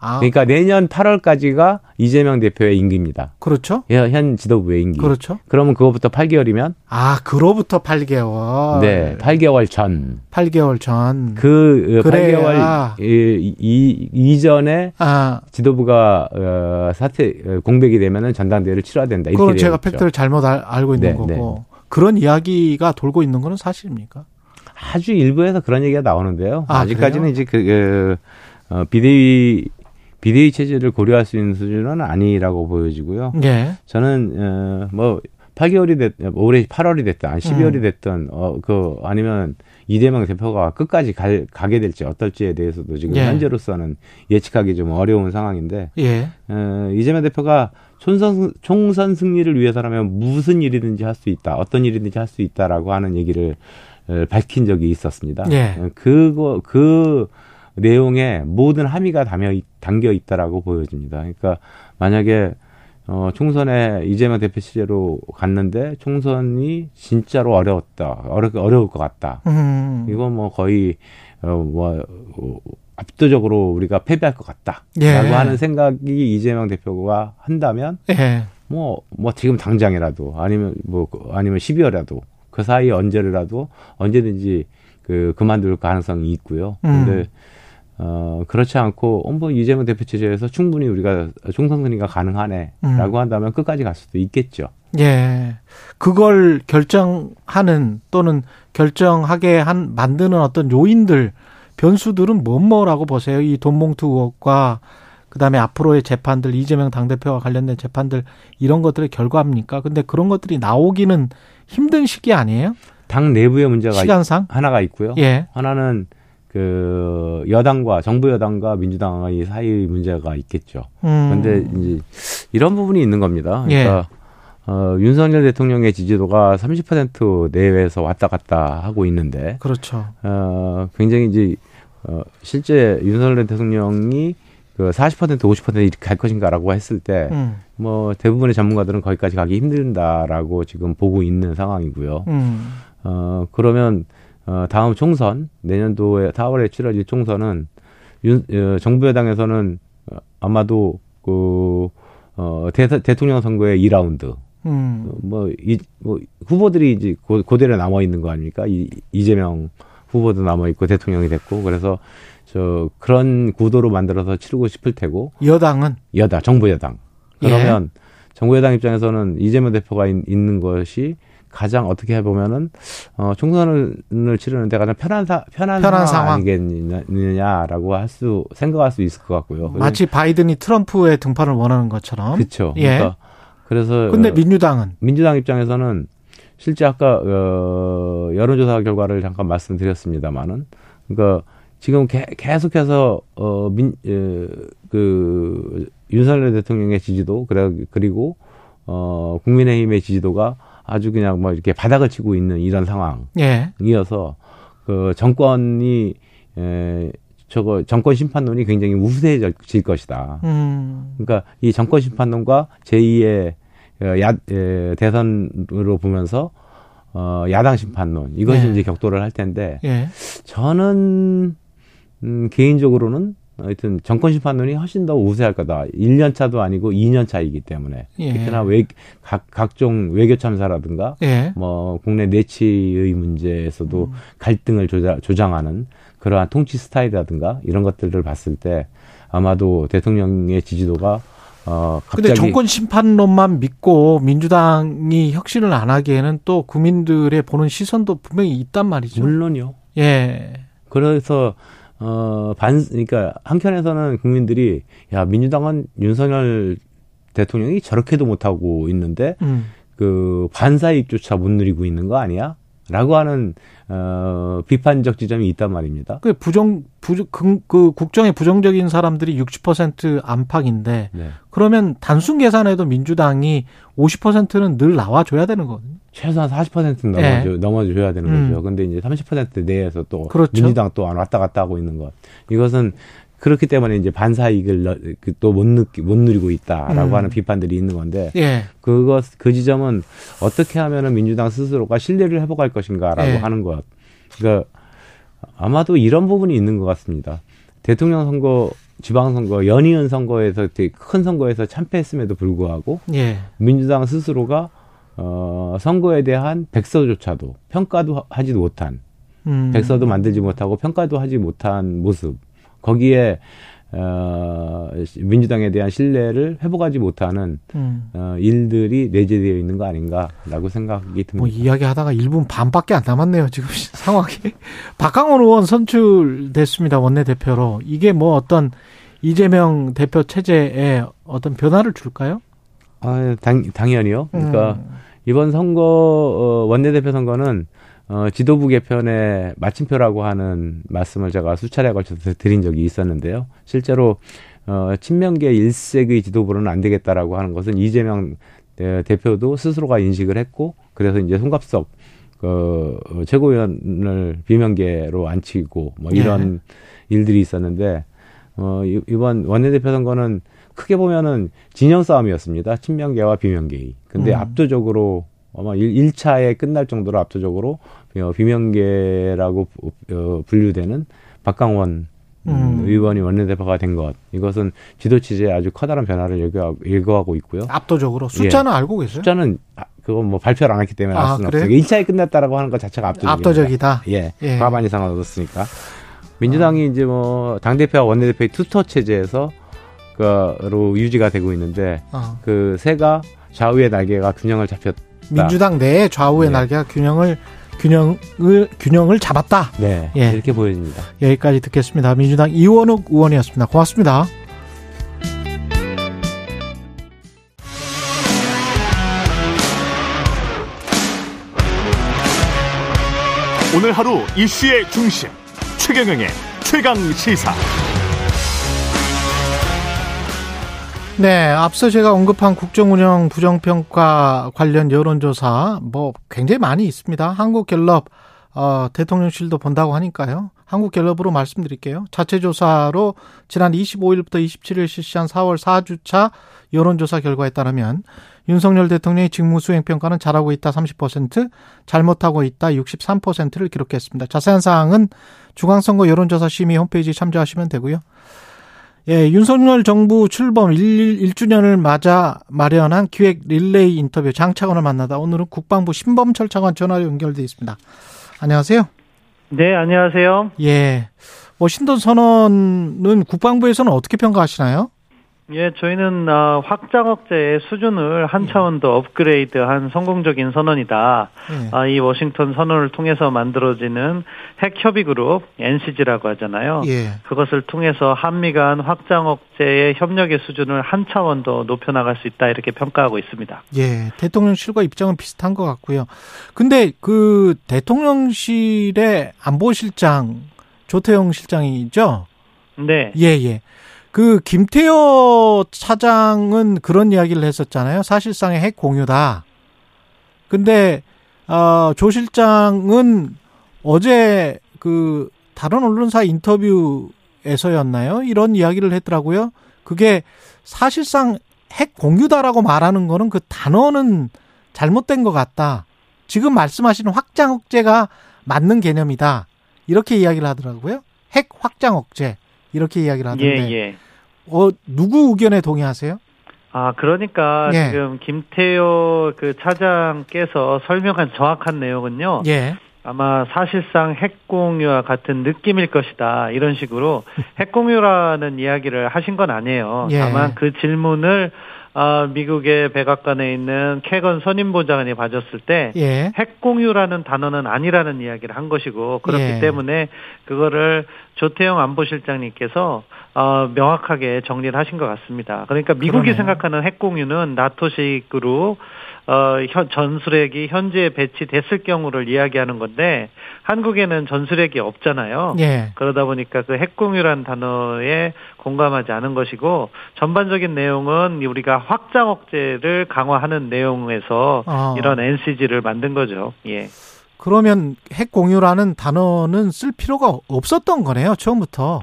S2: 아,
S7: 그러니까 내년 8월까지가 이재명 대표의 임기입니다.
S2: 그렇죠?
S7: 예, 현 지도부의 임기.
S2: 그렇죠.
S7: 그러면 그거부터 8개월이면
S2: 아, 그로부터 8개월.
S7: 네, 8개월 전.
S2: 8개월 전.
S7: 그 어,
S2: 그래야.
S7: 8개월 이, 이, 이전에
S2: 아,
S7: 지도부가 어, 사퇴 어, 공백이 되면은 전당대회를 치러야 된다. 이렇게
S2: 그건 제가. 팩트를 잘못 알, 알고 있는
S7: 네,
S2: 거고. 그런 이야기가 돌고 있는 거는 사실입니까?
S7: 아주 일부에서 그런 얘기가 나오는데요.
S2: 아,
S7: 아, 직까지는? 이제 그, 그 어, 비대위 비대위 체제를 고려할 수 있는 수준은 아니라고 보여지고요.
S2: 예.
S7: 저는 어, 뭐 8개월이 됐 올해 8월이 됐든 아니 12월이
S2: 음.
S7: 됐든 어 그 아니면 이재명 대표가 끝까지 갈, 가게 될지 어떨지에 대해서도 지금
S2: 예.
S7: 현재로서는 예측하기 좀 어려운 상황인데
S2: 예.
S7: 어, 이재명 대표가 총선, 총선 승리를 위해서라면 무슨 일이든지 할 수 있다, 어떤 일이든지 할 수 있다라고 하는 얘기를 어, 밝힌 적이 있었습니다.
S2: 예.
S7: 어, 그거 그 내용에 모든 함의가 담겨 있다라고 보여집니다. 그러니까 만약에 어, 총선에 이재명 대표 시제로 갔는데 총선이 진짜로 어려웠다, 어려, 어려울 것 같다.
S2: 음.
S7: 이건 뭐 거의 어 뭐 어, 압도적으로 우리가 패배할 것 같다라고
S2: 예.
S7: 하는 생각이 이재명 대표가 한다면
S2: 예.
S7: 뭐 뭐 지금 당장이라도 아니면 뭐 아니면 12월이라도 그 사이 언제라도 언제든지 그 그만둘 가능성이 있고요.
S2: 음.
S7: 근데 어 그렇지 않고 어, 뭐 이재명 대표 체제에서 충분히 우리가 총선 승리가 가능하네라고
S2: 음.
S7: 한다면 끝까지 갈 수도 있겠죠.
S2: 예. 그걸 결정하는 또는 결정하게 한 만드는 어떤 요인들 변수들은 뭐뭐라고 보세요? 이 돈봉투 의혹과 그다음에 앞으로의 재판들 이재명 당대표와 관련된 재판들 이런 것들의 결과입니까? 근데 그런 것들이 나오기는 힘든 시기 아니에요?
S7: 당 내부의 문제가
S2: 시간상?
S7: 하나가 있고요.
S2: 예.
S7: 하나는 그 여당과 정부 여당과 민주당의 사이 문제가 있겠죠.
S2: 음.
S7: 근데 이제 이런 부분이 있는 겁니다.
S2: 예.
S7: 그러니까 어, 윤석열 대통령의 지지도가 30% 내외에서 왔다 갔다 하고 있는데
S2: 그렇죠.
S7: 어, 굉장히 이제 어, 실제 윤석열 대통령이 그 40% 50% 이렇게 갈 것인가라고 했을 때
S2: 음.
S7: 뭐 대부분의 전문가들은 거기까지 가기 힘든다라고 지금 보고 있는 상황이고요.
S2: 음.
S7: 어, 그러면, 어, 다음 총선, 내년도에 4월에 치러질 총선은, 윤, 어, 정부 여당에서는 어, 아마도, 그, 어, 대, 대통령 선거의 2라운드,
S2: 음.
S7: 뭐, 이, 뭐, 후보들이 이제 고, 고대로 남아 있는 거 아닙니까? 이, 이재명 후보도 남아 있고 대통령이 됐고 그래서 저 그런 구도로 만들어서 치르고 싶을 테고
S2: 여당은
S7: 여당 정부 여당 그러면 예. 정부 여당 입장에서는 이재명 대표가 있, 는 것이 가장 어떻게 해보면은 어 총선을 치르는데 가장 편한 사 편한, 편한 상황 아니겠느냐라고 할 수 생각할 수 있을 것 같고요.
S2: 마치 바이든이 트럼프의 등판을 원하는 것처럼.
S7: 그렇죠.
S2: 예. 그러니까
S7: 그래서
S2: 근데 민주당은
S7: 민주당 입장에서는 실제 아까 어 여론조사 결과를 잠깐 말씀드렸습니다마는 그러니까 지금 개, 계속해서 어민그 어, 윤석열 대통령의 지지도 그래 그리고 어 국민의힘의 지지도가 아주 그냥 뭐 이렇게 바닥을 치고 있는 이런 상황이어서 예. 그 정권이 에 저거 정권 심판론이 굉장히 우세해질 것이다. 음. 그러니까 이 정권 심판론과 제2의 어, 야, 에, 대선으로 보면서 어, 야당 심판론 이것이 예. 이제 격돌을 할 텐데 예. 저는 음, 개인적으로는 하여튼 정권 심판론이 훨씬 더 우세할 거다. 1년 차도 아니고 2년 차이기 때문에. 예. 특히나 외, 각, 각종 외교 참사라든가 예. 뭐 국내 내치의 문제에서도 음. 갈등을 조자, 조장하는 그러한 통치 스타일이라든가 이런 것들을 봤을 때 아마도 대통령의 지지도가 어 갑자기
S2: 근데 정권 심판론만 믿고 민주당이 혁신을 안 하기에는 또 국민들의 보는 시선도 분명히 있단 말이죠.
S7: 물론요.
S2: 예.
S7: 그래서 어, 반, 그러니까 한편에서는 국민들이 야, 민주당은 윤석열 대통령이 저렇게도 못하고 있는데 음. 그 반사이익조차 못 누리고 있는 거 아니야? 라고 하는 어 비판적 지점이 있단 말입니다.
S2: 그 부정 부, 그, 그 국정에 부정적인 사람들이 60% 안팎인데 네. 그러면 단순 계산해도 민주당이 50%는 늘 나와 줘야 되는 거거든요.
S7: 최소한 40%는 넘어줘 네. 넘어줘야 되는 음. 거죠. 근데 이제 30% 내에서 또 그렇죠. 민주당 또 왔다 갔다 하고 있는 것. 이것은 그렇기 때문에 이제 반사 이익을 그 또못 느끼 못 누리고 있다라고 음. 하는 비판들이 있는 건데 예. 그것 그 지점은 어떻게 하면은 민주당 스스로가 신뢰를 회복할 것인가라고 예. 하는 것. 그러니까 아마도 이런 부분이 있는 것 같습니다. 대통령 선거, 지방선거, 연이은 선거에서 되게 큰 선거에서 참패했음에도 불구하고 예. 민주당 스스로가 어 선거에 대한 백서조차도 평가도 하지 못한 음. 백서도 만들지 못하고 평가도 하지 못한 모습. 거기에 어, 민주당에 대한 신뢰를 회복하지 못하는 음. 어, 일들이 내재되어 있는 거 아닌가라고 생각이 듭니다.
S2: 뭐 이야기하다가 1분 반밖에 안 남았네요. 지금 상황이 박강원 의원 선출됐습니다. 원내 대표로 이게 뭐 어떤 이재명 대표 체제에 어떤 변화를 줄까요?
S7: 아, 당, 당연히요. 그러니까 음. 이번 선거 어, 원내 대표 선거는 어, 지도부 개편의 마침표라고 하는 말씀을 제가 수차례 걸쳐서 드린 적이 있었는데요. 실제로 어, 친명계 일색의 지도부는 안 되겠다라고 하는 것은 이재명 대표도 스스로가 인식을 했고 그래서 이제 송갑석 그 최고위원을 비명계로 앉히고 뭐 이런 네. 일들이 있었는데 어 이번 원내대표 선거는 크게 보면은 진영 싸움이었습니다. 친명계와 비명계의. 근데 음. 압도적으로 아마 1, 차에 끝날 정도로 압도적으로 어, 비명계라고 어, 분류되는 박강원 음. 의원이 원내대표가 된 것. 이것은 지도 취지에 아주 커다란 변화를 예고하고 있고요.
S2: 압도적으로 숫자는 예. 알고 계세요?
S7: 숫자는 아, 그건 뭐 발표를 안 했기 때문에 알 아, 수는 없어요. 1차에 끝났다라고 하는 것 자체가 압도적이다.
S2: 압도적이다.
S7: 예. 예. 과반 이상을 얻었으니까. 민주당이 아. 이제 뭐 당대표와 원내대표의 투터 체제에서 그로 유지가 되고 있는데 아. 그 새가 좌우의 날개가 균형을 잡혔
S2: 민주당 내 좌우의 네. 날개가 균형을 균형을 균형을 잡았다.
S7: 네, 예. 이렇게 보여집니다.
S2: 여기까지 듣겠습니다. 민주당 이원욱 의원이었습니다. 고맙습니다.
S1: 오늘 하루 이슈의 중심 최경영의 최강 시사.
S2: 네, 앞서 제가 언급한 국정운영 부정평가 관련 여론조사 뭐 굉장히 많이 있습니다. 한국갤럽 어, 대통령실도 본다고 하니까요. 한국갤럽으로 말씀드릴게요. 자체 조사로 지난 25일부터 27일 실시한 4월 4주차 여론조사 결과에 따르면 윤석열 대통령의 직무 수행 평가는 잘하고 있다 30%, 잘못하고 있다 63%를 기록했습니다. 자세한 사항은 중앙선거 여론조사 심의 홈페이지 참조하시면 되고요. 예, 윤석열 정부 출범 1, 1주년을 맞아 마련한 기획 릴레이 인터뷰 장차관을 만나다 오늘은 국방부 신범철 차관 전화로 연결돼 있습니다. 안녕하세요.
S8: 네, 안녕하세요.
S2: 예. 워싱턴 선언은 국방부에서는 어떻게 평가하시나요?
S8: 예, 저희는 어, 확장 억제의 수준을 한 차원 더 업그레이드한 성공적인 선언이다.
S2: 예.
S8: 아, 이 워싱턴 선언을 통해서 만들어지는 핵 협의 그룹 NCG라고 하잖아요.
S2: 예.
S8: 그것을 통해서 한미 간 확장 억제의 협력의 수준을 한 차원 더 높여 나갈 수 있다 이렇게 평가하고 있습니다.
S2: 예. 대통령실과 입장은 비슷한 것 같고요. 근데 그 대통령실의 안보실장 조태영 실장이죠?
S8: 네.
S2: 예, 예. 그 김태호 차장은 그런 이야기를 했었잖아요. 사실상의 핵 공유다. 근데 어, 조 실장은 어제 그 다른 언론사 인터뷰에서였나요? 이런 이야기를 했더라고요. 그게 사실상 핵 공유다라고 말하는 거는 그 단어는 잘못된 것 같다. 지금 말씀하시는 확장 억제가 맞는 개념이다. 이렇게 이야기를 하더라고요. 핵 확장 억제. 이렇게 이야기를 하던데.
S8: 예, 예.
S2: 어, 누구 의견에 동의하세요?
S8: 아, 그러니까
S2: 예.
S8: 지금 김태호 그 차장께서 설명한 정확한 내용은요.
S2: 예.
S8: 아마 사실상 핵공유와 같은 느낌일 것이다. 이런 식으로 핵공유라는 이야기를 하신 건 아니에요.
S2: 예.
S8: 다만 그 질문을 어, 미국의 백악관에 있는 캐건 선임보좌관이 봐줬을 때
S2: 예.
S8: 핵공유라는 단어는 아니라는 이야기를 한 것이고 그렇기
S2: 예.
S8: 때문에 그거를 조태영 안보실장님께서 어, 명확하게 정리를 하신 것 같습니다. 그러니까 미국이
S2: 그러네요.
S8: 생각하는 핵공유는 나토식으로 어, 현, 전술핵이 현지에 배치됐을 경우를 이야기하는 건데 한국에는 전술핵이 없잖아요.
S2: 예.
S8: 그러다 보니까 그 핵공유란 단어에 공감하지 않은 것이고 전반적인 내용은 우리가 확장 억제를 강화하는 내용에서
S2: 어.
S8: 이런 NCG를 만든 거죠. 예.
S2: 그러면 핵 공유라는 단어는 쓸 필요가 없었던 거네요. 처음부터.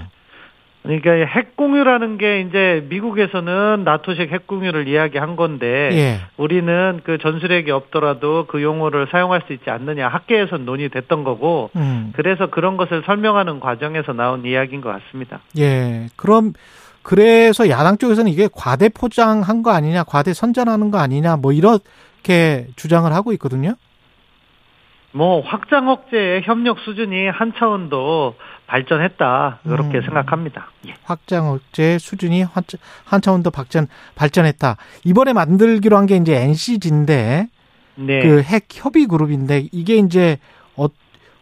S8: 그러니까 이 핵공유라는 게 이제 미국에서는 나토식 핵 공유를 이야기한 건데
S2: 예.
S8: 우리는 그 전술핵이 없더라도 그 용어를 사용할 수 있지 않느냐 학계에서 논의됐던 거고
S2: 음.
S8: 그래서 그런 것을 설명하는 과정에서 나온 이야기인 것 같습니다.
S2: 예. 그럼 그래서 야당 쪽에서는 이게 과대 포장한 거 아니냐, 과대 선전하는 거 아니냐, 뭐 이렇게 주장을 하고 있거든요.
S8: 뭐 확장 억제의 협력 수준이 한 차원 더 발전했다 이렇게
S2: 음.
S8: 생각합니다. 예.
S2: 확장 억제 수준이 한, 한 차원 더 발전 발전했다. 이번에 만들기로 한 게 이제 NCG인데
S8: 네.
S2: 그핵 협의 그룹인데 이게 이제 어,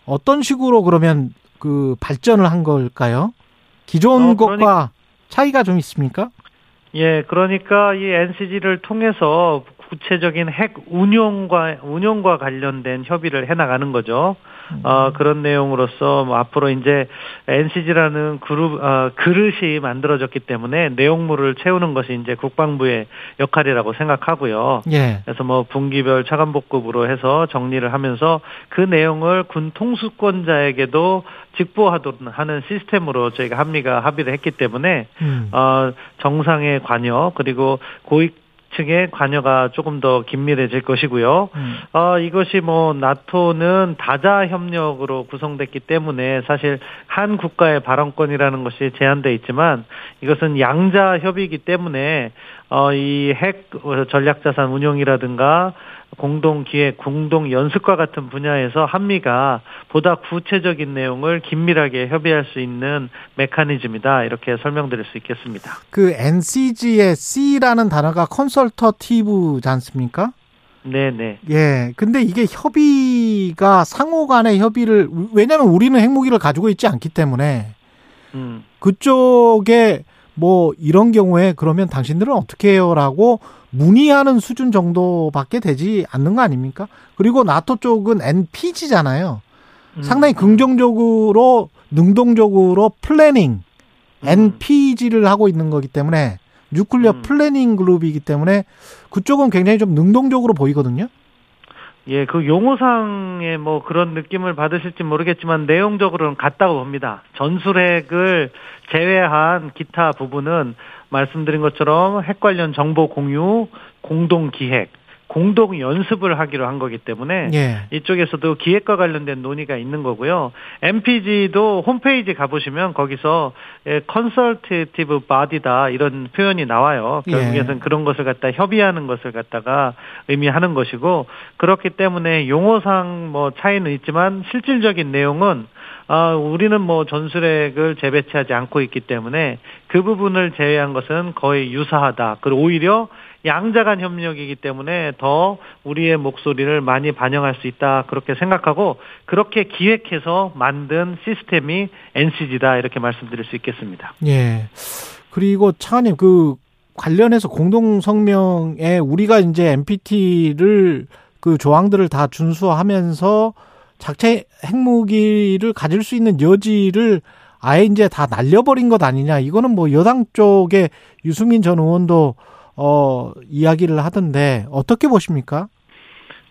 S2: 어떤 식으로 그러면 그 발전을 한 걸까요? 기존
S8: 어,
S2: 것과 차이가 좀 있습니까?
S8: 예, 그러니까 이 NCG를 통해서 구체적인 핵 운용과 운용과 관련된 협의를 해 나가는 거죠. 어, 그런 내용으로서 뭐 앞으로 이제 NCG라는 그룹 어, 그릇이 만들어졌기 때문에 내용물을 채우는 것이 이제 국방부의 역할이라고 생각하고요.
S2: 예.
S8: 그래서 뭐 분기별 차관복급으로 해서 정리를 하면서 그 내용을 군 통수권자에게도 직보하도록 하는 시스템으로 저희가 한미가 합의를 했기 때문에
S2: 음.
S8: 어, 정상의 관여 그리고 고위 층의 관여가 조금 더 긴밀해질 것이고요.
S2: 음.
S8: 어, 이것이 뭐 나토는 다자 협력으로 구성됐기 때문에 사실 한 국가의 발언권이라는 것이 제한돼 있지만 이것은 양자 협의이기 때문에 어, 이 핵 전략자산 운용이라든가 공동 기획, 공동 연습과 같은 분야에서 한미가 보다 구체적인 내용을 긴밀하게 협의할 수 있는 메커니즘이다 이렇게 설명드릴 수 있겠습니다.
S2: 그 NCG의 C라는 단어가 컨설터티브지 않습니까?
S8: 네네.
S2: 예. 근데 이게 협의가 상호 간의 협의를 왜냐하면 우리는 핵무기를 가지고 있지 않기 때문에
S8: 음.
S2: 그쪽에 뭐 이런 경우에 그러면 당신들은 어떻게 해요라고 문의하는 수준 정도밖에 되지 않는 거 아닙니까? 그리고 나토 쪽은 NPG잖아요.
S8: 음.
S2: 상당히 긍정적으로 능동적으로 planning
S8: 음.
S2: NPG를 하고 있는 거기 때문에 nuclear
S8: 음.
S2: planning group이기 때문에 그쪽은 굉장히 좀 능동적으로 보이거든요.
S8: 예, 그 용어상의 뭐 그런 느낌을 받으실지 모르겠지만 내용적으로는 같다고 봅니다. 전술핵을 제외한 기타 부분은 말씀드린 것처럼 핵 관련 정보 공유, 공동 기획, 공동 연습을 하기로 한 거기 때문에
S2: 예.
S8: 이쪽에서도 기획과 관련된 논의가 있는 거고요. NPG도 홈페이지 가보시면 거기서 consultative body다 이런 표현이 나와요.
S2: 예.
S8: 결국에는 그런 것을 갖다 협의하는 것을 갖다가 의미하는 것이고 그렇기 때문에 용어상 뭐 차이는 있지만 실질적인 내용은 아, 우리는 뭐 전술핵을 재배치하지 않고 있기 때문에 그 부분을 제외한 것은 거의 유사하다. 그리고 오히려 양자 간 협력이기 때문에 더 우리의 목소리를 많이 반영할 수 있다. 그렇게 생각하고 그렇게 기획해서 만든 시스템이 NCG다. 이렇게 말씀드릴 수 있겠습니다.
S2: 예. 그리고 차관님 그 관련해서 공동 성명에 우리가 이제 NPT를 그 조항들을 다 준수하면서 자체 핵무기를 가질 수 있는 여지를 아예 이제 다 날려버린 것 아니냐. 이거는 뭐 여당 쪽에 유승민 전 의원도 어 이야기를 하던데 어떻게 보십니까?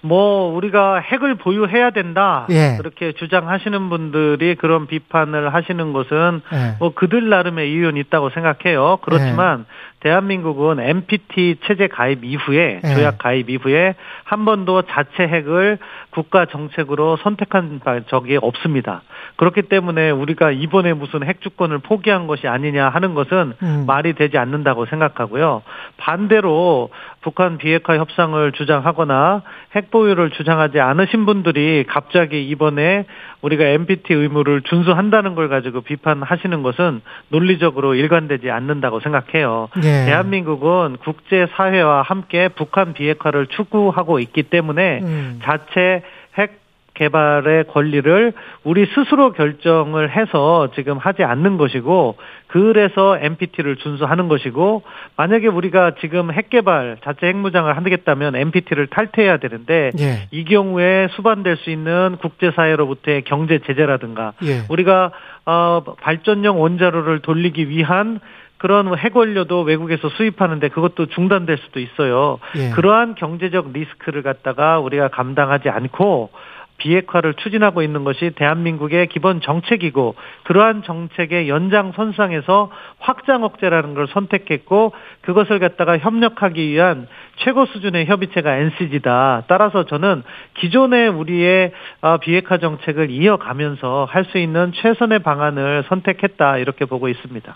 S8: 뭐 우리가 핵을 보유해야 된다
S2: 예.
S8: 그렇게 주장하시는 분들이 그런 비판을 하시는 것은
S2: 예.
S8: 뭐 그들 나름의 이유는 있다고 생각해요. 그렇지만 대한민국은 NPT 체제 가입 이후에
S2: 예.
S8: 조약 가입 이후에 한 번도 자체 핵을 국가 정책으로 선택한 바- 적이 없습니다. 그렇기 때문에 우리가 이번에 무슨 핵 주권을 포기한 것이 아니냐 하는 것은
S2: 음.
S8: 말이 되지 않는다고 생각하고요. 반대로 북한 비핵화 협상을 주장하거나 핵 보유를 주장하지 않으신 분들이 갑자기 이번에 우리가 NPT 의무를 준수한다는 걸 가지고 비판하시는 것은 논리적으로 일관되지 않는다고 생각해요.
S2: 예.
S8: 대한민국은 국제 사회와 함께 북한 비핵화를 추구하고 있기 때문에
S2: 음.
S8: 자체 핵 개발의 권리를 우리 스스로 결정을 해서 지금 하지 않는 것이고 그래서 NPT를 준수하는 것이고 만약에 우리가 지금 핵 개발 자체 핵무장을 하겠다면 NPT를 탈퇴해야 되는데
S2: 예.
S8: 이 경우에 수반될 수 있는 국제사회로부터의 경제 제재라든가
S2: 예.
S8: 우리가 어 발전용 원자로를 돌리기 위한 그런 핵원료도 외국에서 수입하는데 그것도 중단될 수도 있어요.
S2: 예.
S8: 그러한 경제적 리스크를 갖다가 우리가 감당하지 않고 비핵화를 추진하고 있는 것이 대한민국의 기본 정책이고 그러한 정책의 연장선상에서 확장 억제라는 걸 선택했고 그것을 갖다가 협력하기 위한 최고 수준의 협의체가 NCG다. 따라서 저는 기존의 우리의 어, 비핵화 정책을 이어가면서 할 수 있는 최선의 방안을 선택했다 이렇게 보고 있습니다.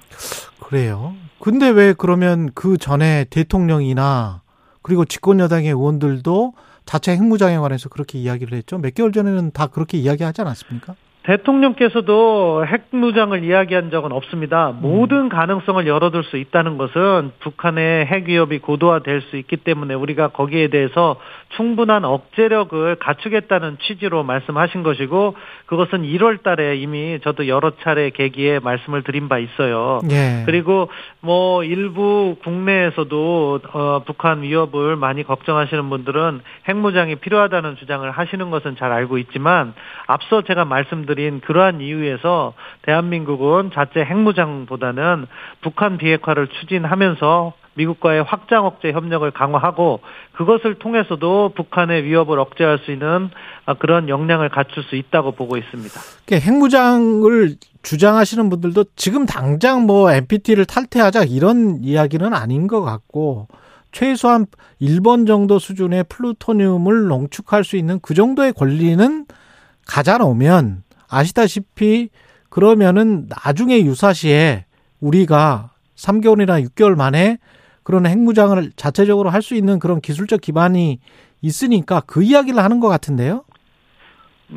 S2: 그래요. 근데 왜 그러면 그 전에 대통령이나 그리고 집권 여당의 의원들도 자체 핵무장에 관해서 그렇게 이야기를 했죠. 몇 개월 전에는 다 그렇게 이야기하지 않았습니까?
S8: 대통령께서도 핵무장을 이야기한 적은 없습니다. 모든 가능성을 열어둘 수 있다는 것은 북한의 핵 위협이 고도화될 수 있기 때문에 우리가 거기에 대해서 충분한 억제력을 갖추겠다는 취지로 말씀하신 것이고 그것은 1월 달에 이미 저도 여러 차례 계기에 말씀을 드린 바 있어요.
S2: 예.
S8: 그리고 뭐 일부 국내에서도 어, 북한 위협을 많이 걱정하시는 분들은 핵무장이 필요하다는 주장을 하시는 것은 잘 알고 있지만 앞서 제가 말씀드린 그러한 이유에서 대한민국은 자체 핵무장보다는 북한 비핵화를 추진하면서 미국과의 확장 억제 협력을 강화하고 그것을 통해서도 북한의 위협을 억제할 수 있는 아, 그런 역량을 갖출 수 있다고 보고 있습니다.
S2: 핵무장을 주장하시는 분들도 지금 당장 뭐 NPT를 탈퇴하자 이런 이야기는 아닌 것 같고 최소한 1번 정도 수준의 플루토늄을 농축할 수 있는 그 정도의 권리는 가져놓으면 아시다시피 그러면은 나중에 유사시에 우리가 3개월이나 6개월 만에 그런 핵무장을 자체적으로 할 수 있는 그런 기술적 기반이 있으니까 그 이야기를 하는 것 같은데요.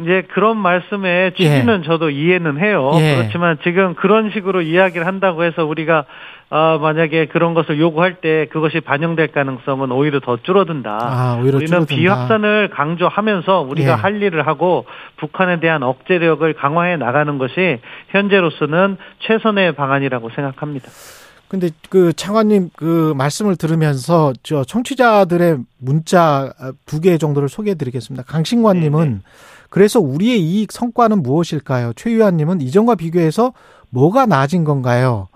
S8: 이제 그런 말씀의 취지는 저도 이해는 해요.
S2: 예.
S8: 그렇지만 지금 그런 식으로 이야기를 한다고 해서 우리가 어, 만약에 그런 것을 요구할 때 그것이 반영될 가능성은 오히려 더 줄어든다.
S2: 아, 오히려
S8: 우리는
S2: 줄어든다.
S8: 비확산을 강조하면서 우리가
S2: 예.
S8: 할 일을 하고 북한에 대한 억제력을 강화해 나가는 것이 현재로서는 최선의 방안이라고 생각합니다.
S2: 근데 그 창관님 그 말씀을 들으면서 저 청취자들의 문자 두 개 정도를 소개해 드리겠습니다. 강신관님은 그래서 우리의 이익 성과는 무엇일까요? 최유한님은 이전과 비교해서 뭐가 나아진 건가요?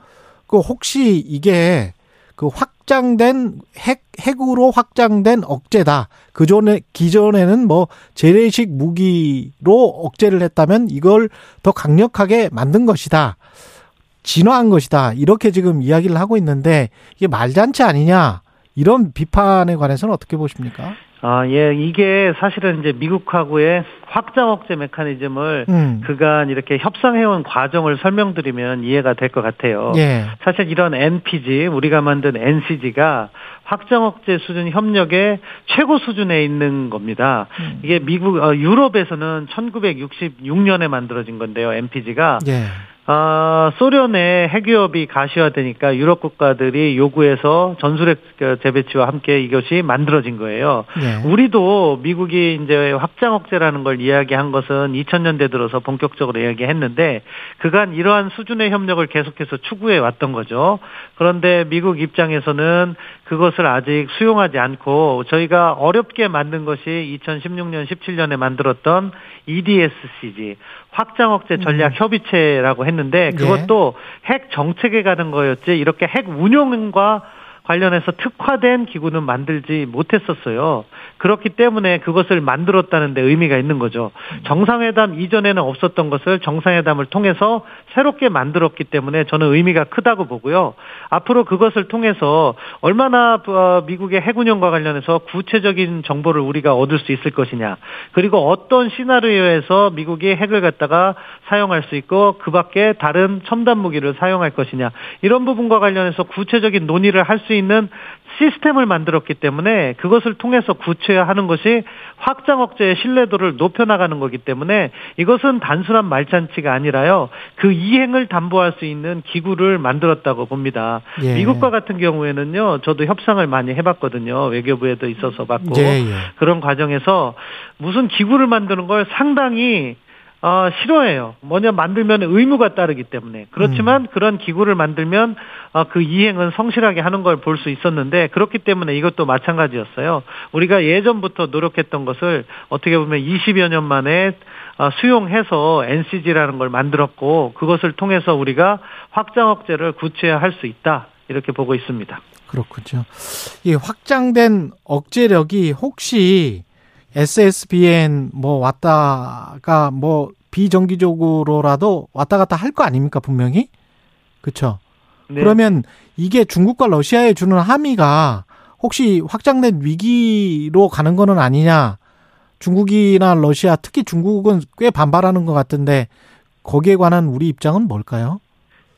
S2: 그 혹시 이게 그 확장된 핵 핵으로 확장된 억제다. 그 전에 기존에는 뭐 재래식 무기로 억제를 했다면 이걸 더 강력하게 만든 것이다. 진화한 것이다. 이렇게 지금 이야기를 하고 있는데 이게 말잔치 아니냐. 이런 비판에 관해서는 어떻게 보십니까?
S8: 아, 예, 이게 사실은 이제 미국하고의 확장 억제 메커니즘을
S2: 음.
S8: 그간 이렇게 협상해온 과정을 설명드리면 이해가 될 것 같아요.
S2: 예.
S8: 사실 이런 NPG, 우리가 만든 NCG가 확장 억제 수준 협력의 최고 수준에 있는 겁니다.
S2: 음.
S8: 이게 미국, 어, 유럽에서는 1966년에 만들어진 건데요, NPG가.
S2: 예.
S8: 아, 소련의 핵위협이 가시화되니까 유럽 국가들이 요구해서 전술핵 재배치와 함께 이것이 만들어진 거예요.
S2: 예.
S8: 우리도 미국이 이제 확장 억제라는 걸 이야기한 것은 2000년대 들어서 본격적으로 이야기했는데 그간 이러한 수준의 협력을 계속해서 추구해 왔던 거죠. 그런데 미국 입장에서는 그것을 아직 수용하지 않고 저희가 어렵게 만든 것이 2016년 17년에 만들었던 EDSCG 확장 억제 전략 협의체라고 했는데 그것도 핵 정책에 가는 거였지 이렇게 핵 운용과 관련해서 특화된 기구는 만들지 못했었어요. 그렇기 때문에 그것을 만들었다는 데 의미가 있는 거죠. 정상회담 이전에는 없었던 것을 정상회담을 통해서 새롭게 만들었기 때문에 저는 의미가 크다고 보고요. 앞으로 그것을 통해서 얼마나 어, 미국의 핵운영과 관련해서 구체적인 정보를 우리가 얻을 수 있을 것이냐. 그리고 어떤 시나리오에서 미국이 핵을 갖다가 사용할 수 있고 그 밖에 다른 첨단 무기를 사용할 것이냐. 이런 부분과 관련해서 구체적인 논의를 할수 있는 시스템을 만들었기 때문에 그것을 통해서 구체화하는 것이 확장 억제의 신뢰도를 높여나가는 거기 때문에 이것은 단순한 말잔치가 아니라요. 그 이행을 담보할 수 있는 기구를 만들었다고 봅니다.
S2: 예.
S8: 미국과 같은 경우에는요. 저도 협상을 많이 해봤거든요. 외교부에도 있어서 봤고
S2: 예, 예.
S8: 그런 과정에서 무슨 기구를 만드는 걸 상당히 어, 싫어해요. 뭐냐 만들면 의무가 따르기 때문에. 그렇지만 그런 기구를 만들면 어, 그 이행은 성실하게 하는 걸 볼 수 있었는데 그렇기 때문에 이것도 마찬가지였어요. 우리가 예전부터 노력했던 것을 어떻게 보면 20여 년 만에 어, 수용해서 NCG라는 걸 만들었고 그것을 통해서 우리가 확장 억제를 구체화할 수 있다. 이렇게 보고 있습니다.
S2: 그렇군요. 이 확장된 억제력이 혹시 SSBN 뭐 왔다가 뭐 비정기적으로라도 왔다 갔다 할 거 아닙니까 분명히 그렇죠.
S8: 네.
S2: 그러면 이게 중국과 러시아에 주는 함의가 혹시 확장된 위기로 가는 거는 아니냐? 중국이나 러시아 특히 중국은 꽤 반발하는 것 같은데 거기에 관한 우리 입장은 뭘까요?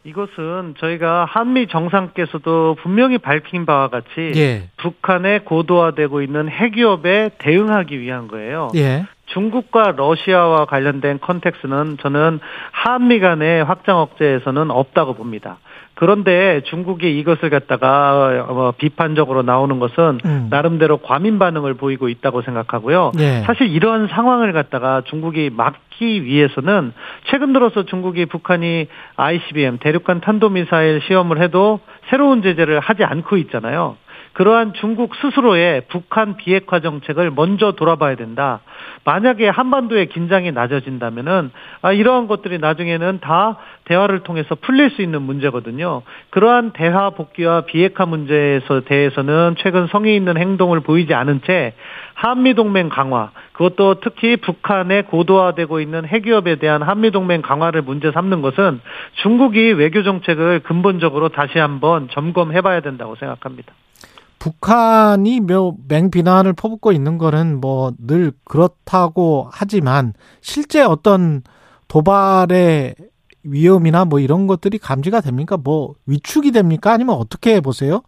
S8: 이것은 저희가 한미 정상께서도 분명히 밝힌 바와 같이
S2: 예,
S8: 북한의 고도화되고 있는 핵위협에 대응하기 위한 거예요.
S2: 예,
S8: 중국과 러시아와 관련된 컨텍스는 저는 한미 간의 확장 억제에서는 없다고 봅니다. 그런데 중국이 이것을 갖다가 어, 비판적으로 나오는 것은
S2: 음.
S8: 나름대로 과민 반응을 보이고 있다고 생각하고요.
S2: 예.
S8: 사실 이런 상황을 갖다가 중국이 막기 위해서는 최근 들어서 중국이 북한이 ICBM 대륙간 탄도미사일 시험을 해도 새로운 제재를 하지 않고 있잖아요. 그러한 중국 스스로의 북한 비핵화 정책을 먼저 돌아봐야 된다. 만약에 한반도의 긴장이 낮아진다면은 아, 이러한 것들이 나중에는 다 대화를 통해서 풀릴 수 있는 문제거든요. 그러한 대화 복귀와 비핵화 문제에서 대해서는 최근 성의 있는 행동을 보이지 않은 채 한미 동맹 강화, 그것도 특히 북한의 고도화되고 있는 핵위협에 대한 한미 동맹 강화를 문제 삼는 것은 중국이 외교 정책을 근본적으로 다시 한번 점검해 봐야 된다고 생각합니다.
S2: 북한이 뭐 맹비난을 퍼붓고 있는 거는 뭐 늘 그렇다고 하지만 실제 어떤 도발의 위험이나 뭐 이런 것들이 감지가 됩니까? 뭐 위축이 됩니까? 아니면 어떻게 보세요?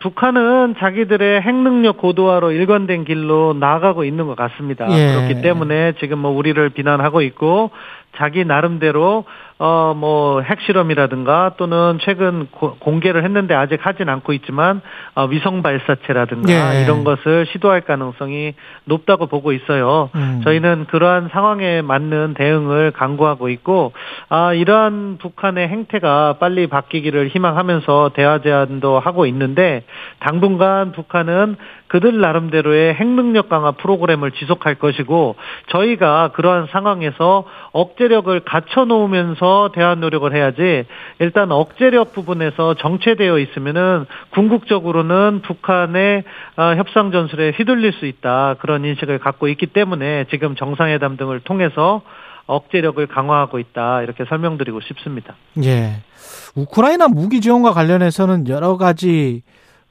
S8: 북한은 자기들의 핵 능력 고도화로 일관된 길로 나아가고 있는 것 같습니다.
S2: 예.
S8: 그렇기 때문에 지금 뭐 우리를 비난하고 있고 자기 나름대로 어 뭐 핵실험이라든가 또는 최근 고- 공개를 했는데 아직 하진 않고 있지만 어 위성 발사체라든가
S2: 예.
S8: 이런 것을 시도할 가능성이 높다고 보고 있어요.
S2: 음.
S8: 저희는 그러한 상황에 맞는 대응을 강구하고 있고 아 이러한 북한의 행태가 빨리 바뀌기를 희망하면서 대화 제안도 하고 있는데 당분간 북한은 그들 나름대로의 핵능력 강화 프로그램을 지속할 것이고 저희가 그러한 상황에서 억제력을 갖춰 놓으면서 대화 노력을 해야지 일단 억제력 부분에서 정체되어 있으면은 궁극적으로는 북한의 어, 협상 전술에 휘둘릴 수 있다 그런 인식을 갖고 있기 때문에 지금 정상회담 등을 통해서 억제력을 강화하고 있다 이렇게 설명드리고 싶습니다.
S2: 예. 우크라이나 무기 지원과 관련해서는 여러 가지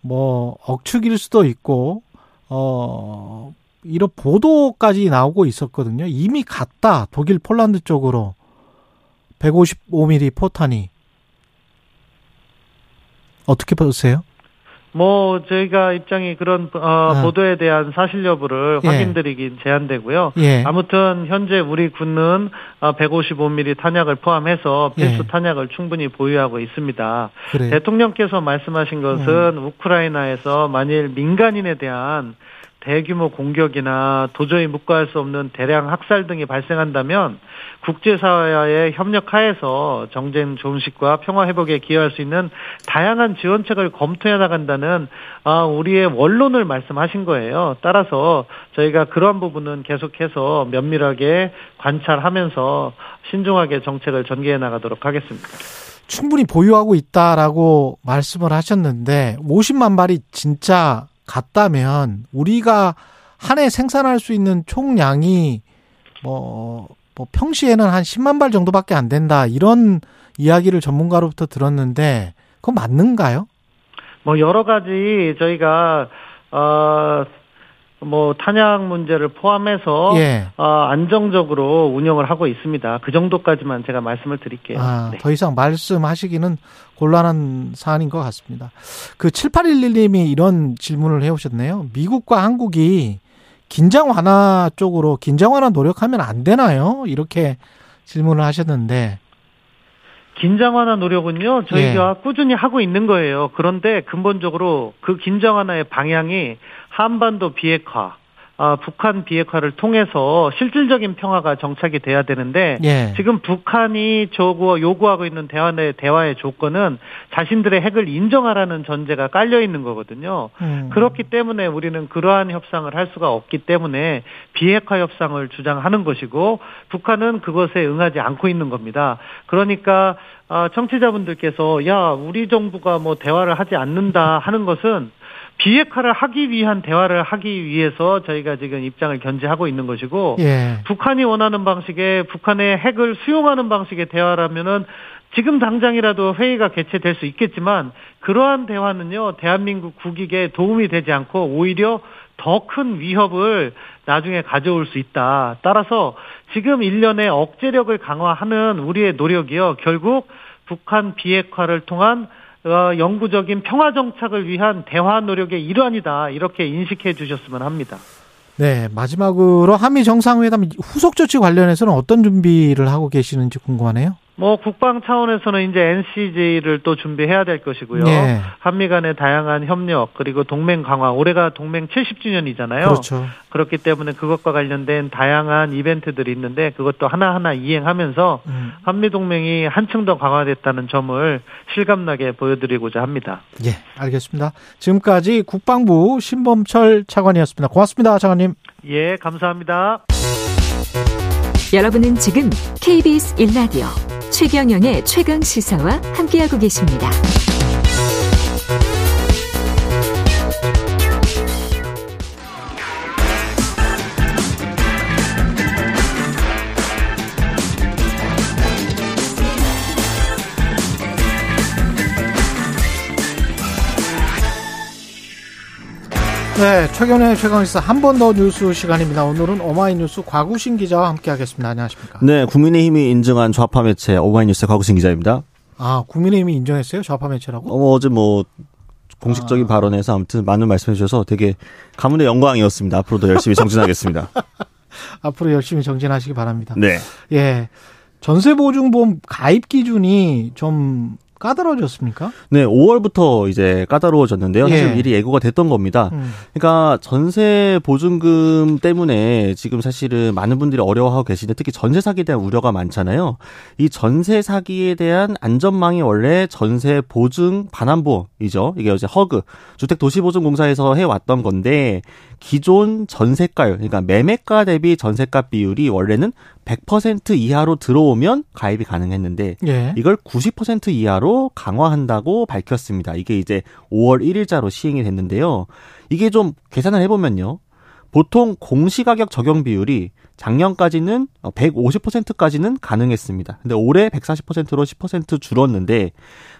S2: 뭐 억측일 수도 있고 어 이런 보도까지 나오고 있었거든요. 이미 갔다 독일 폴란드 쪽으로 155mm 포탄이 어떻게 보세요?
S8: 뭐 저희가 입장이 그런 어,
S2: 아.
S8: 보도에 대한 사실 여부를
S2: 예.
S8: 확인드리긴 제한되고요.
S2: 예.
S8: 아무튼 현재 우리 군은 어, 155mm 탄약을 포함해서 필수
S2: 예.
S8: 탄약을 충분히 보유하고 있습니다.
S2: 그래요.
S8: 대통령께서 말씀하신 것은 우크라이나에서 만일 민간인에 대한 대규모 공격이나 도저히 묵과할 수 없는 대량 학살 등이 발생한다면 국제사회와의 협력하에서 정쟁 종식과 평화 회복에 기여할 수 있는 다양한 지원책을 검토해 나간다는 아, 우리의 원론을 말씀하신 거예요. 따라서 저희가 그러한 부분은 계속해서 면밀하게 관찰하면서 신중하게 정책을 전개해 나가도록 하겠습니다.
S2: 충분히 보유하고 있다라고 말씀을 하셨는데 50만 발이 진짜 갔다면 우리가 한 해 생산할 수 있는 총량이 뭐, 뭐 평시에는 한 10만 발 정도밖에 안 된다 이런 이야기를 전문가로부터 들었는데 그건 맞는가요?
S8: 뭐 여러 가지 저희가 어 뭐 탄약 문제를 포함해서
S2: 예.
S8: 어, 안정적으로 운영을 하고 있습니다. 그 정도까지만 제가 말씀을 드릴게요.
S2: 아,
S8: 네.
S2: 더 이상 말씀하시기는 곤란한 사안인 것 같습니다. 그 7811님이 이런 질문을 해오셨네요. 미국과 한국이 긴장 완화 쪽으로 긴장 완화 노력하면 안 되나요? 이렇게 질문을 하셨는데,
S8: 긴장 완화 노력은요 저희가
S2: 예.
S8: 꾸준히 하고 있는 거예요. 그런데 근본적으로 그 긴장 완화의 방향이 한반도 비핵화, 아, 북한 비핵화를 통해서 실질적인 평화가 정착이 돼야 되는데
S2: 예.
S8: 지금 북한이 저거 요구하고 있는 대화의 대화의 조건은 자신들의 핵을 인정하라는 전제가 깔려 있는 거거든요.
S2: 음,
S8: 그렇기 때문에 우리는 그러한 협상을 할 수가 없기 때문에 비핵화 협상을 주장하는 것이고 북한은 그것에 응하지 않고 있는 겁니다. 그러니까 아, 청취자분들께서 야 우리 정부가 뭐 대화를 하지 않는다 하는 것은 비핵화를 하기 위한 대화를 하기 위해서 저희가 지금 입장을 견지하고 있는 것이고
S2: 예.
S8: 북한이 원하는 방식의 북한의 핵을 수용하는 방식의 대화라면은 지금 당장이라도 회의가 개최될 수 있겠지만 그러한 대화는요 대한민국 국익에 도움이 되지 않고 오히려 더 큰 위협을 나중에 가져올 수 있다. 따라서 지금 일련의 억제력을 강화하는 우리의 노력이요 결국 북한 비핵화를 통한 어, 영구적인 평화 정착을 위한 대화 노력의 일환이다. 이렇게 인식해 주셨으면 합니다.
S2: 네, 마지막으로 한미 정상회담 후속 조치 관련해서는 어떤 준비를 하고 계시는지 궁금하네요.
S8: 뭐 국방 차원에서는 이제 NCJ를 또 준비해야 될 것이고요.
S2: 예.
S8: 한미 간의 다양한 협력 그리고 동맹 강화. 올해가 동맹 70주년이잖아요.
S2: 그렇죠.
S8: 그렇기 때문에 그것과 관련된 다양한 이벤트들이 있는데 그것도 하나하나 이행하면서
S2: 음,
S8: 한미 동맹이 한층 더 강화됐다는 점을 실감나게 보여드리고자 합니다.
S2: 예, 알겠습니다. 지금까지 국방부 신범철 차관이었습니다. 고맙습니다, 차관님.
S8: 예, 감사합니다.
S3: 여러분은 지금 KBS 1라디오 최경영의 최강 시사와 함께하고 계십니다.
S2: 네, 최근의 최강시사 한 번 더 뉴스 시간입니다. 오늘은 오마이뉴스 과구신 기자와 함께하겠습니다. 안녕하십니까?
S9: 네, 국민의힘이 인정한 좌파 매체 오마이뉴스 곽우신 기자입니다.
S2: 아, 국민의힘이 인정했어요? 좌파 매체라고?
S9: 어, 어제 뭐 공식적인
S2: 아.
S9: 발언에서 아무튼 많은 말씀해 주셔서 되게 가문의 영광이었습니다. 앞으로도 열심히 정진하겠습니다.
S2: 앞으로 열심히 정진하시기 바랍니다.
S9: 네.
S2: 예. 전세보증보험 가입 기준이 좀 까다로워졌습니까?
S9: 네, 5월부터 이제 까다로워졌는데요. 사실
S2: 예.
S9: 미리 예고가 됐던 겁니다.
S2: 음.
S9: 그러니까 전세 보증금 때문에 지금 사실은 많은 분들이 어려워하고 계시는데 특히 전세 사기에 대한 우려가 많잖아요. 이 전세 사기에 대한 안전망이 원래 전세 보증 반환보이죠. 이게 이제 허그 주택 도시보증공사에서 해왔던 건데 기존 전세가율 그러니까 매매가 대비 전세값 비율이 원래는 100% 이하로 들어오면 가입이 가능했는데
S2: 예.
S9: 이걸 90% 이하로 강화한다고 밝혔습니다. 이게 이제 5월 1일자로 시행이 됐는데요. 이게 좀 계산을 해보면요. 보통 공시가격 적용 비율이 작년까지는 150%까지는 가능했습니다. 근데 올해 140%로 10% 줄었는데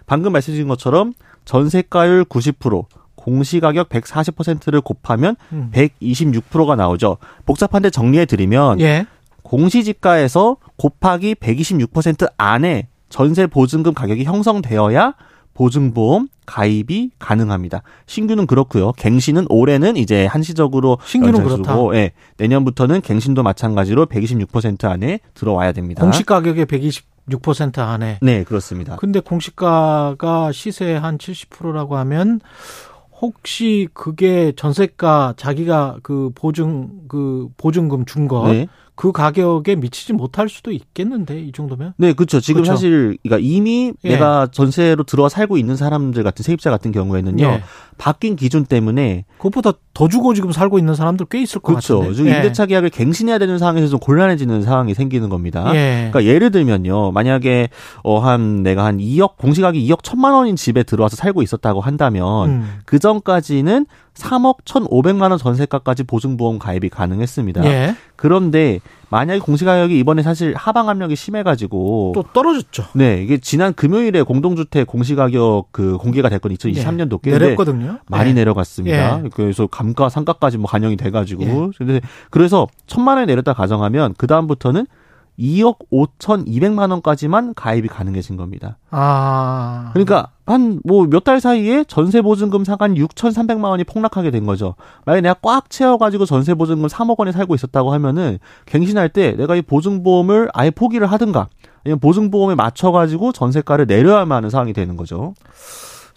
S9: 방금 말씀드린 것처럼 전세가율 90%, 공시 가격 140%를 곱하면
S2: 음.
S9: 126%가 나오죠. 복잡한데 정리해 드리면
S2: 예.
S9: 공시지가에서 곱하기 126% 안에 전세 보증금 가격이 형성되어야 보증보험 가입이 가능합니다. 신규는 그렇고요. 갱신은 올해는 이제 한시적으로
S2: 신규는
S9: 연장수고, 예, 내년부터는 갱신도 마찬가지로 126% 안에 들어와야 됩니다.
S2: 공시 가격의 126% 안에.
S9: 네, 그렇습니다.
S2: 근데 공시가가 시세 한 70%라고 하면 혹시 그게 전세가 자기가 그 보증 그 보증금 준거 그
S9: 네.
S2: 가격에 미치지 못할 수도 있겠는데 이 정도면
S9: 네, 그렇죠. 지금
S2: 그렇죠.
S9: 사실 그러니까 이미
S2: 예.
S9: 내가 전세로 들어와 살고 있는 사람들 같은 세입자 같은 경우에는요.
S2: 예.
S9: 바뀐 기준 때문에
S2: 그것보다 더 주고 지금 살고 있는 사람들 꽤 있을 것
S9: 그렇죠.
S2: 같은데.
S9: 지금
S2: 예.
S9: 임대차 계약을 갱신해야 되는 상황에서 좀 곤란해지는 상황이 생기는 겁니다.
S2: 예.
S9: 그러니까 예를 들면요. 만약에 어한 내가 한 2억 공시가격이 2억 1천만 원인 집에 들어와서 살고 있었다고 한다면
S2: 음.
S9: 그 전까지는 3억 1,500만 원 전세가까지 보증보험 가입이 가능했습니다.
S2: 예.
S9: 그런데 만약에 공시가격이 이번에 사실 하방 압력이 심해가지고
S2: 또 떨어졌죠.
S9: 네 이게 지난 금요일에 공동주택 공시가격 그 공개가 됐건 2023년도 꽤
S2: 예. 내렸거든요.
S9: 많이
S2: 예.
S9: 내려갔습니다.
S2: 예.
S9: 그래서 감가 상가까지 뭐 반영이 돼가지고
S2: 예.
S9: 근데 그래서 천만 원이 내렸다 가정하면 그 다음부터는 2억 5천2백만 원까지만 가입이 가능해진 겁니다.
S2: 아.
S9: 그러니까 한 뭐 몇 달 사이에 전세 보증금 상한 6,300만 원이 폭락하게 된 거죠. 만약에 내가 꽉 채워 가지고 전세 보증금 3억 원에 살고 있었다고 하면은 갱신할 때 내가 이 보증보험을 아예 포기를 하든가 아니면 보증보험에 맞춰 가지고 전세가를 내려야만 하는 상황이 되는 거죠.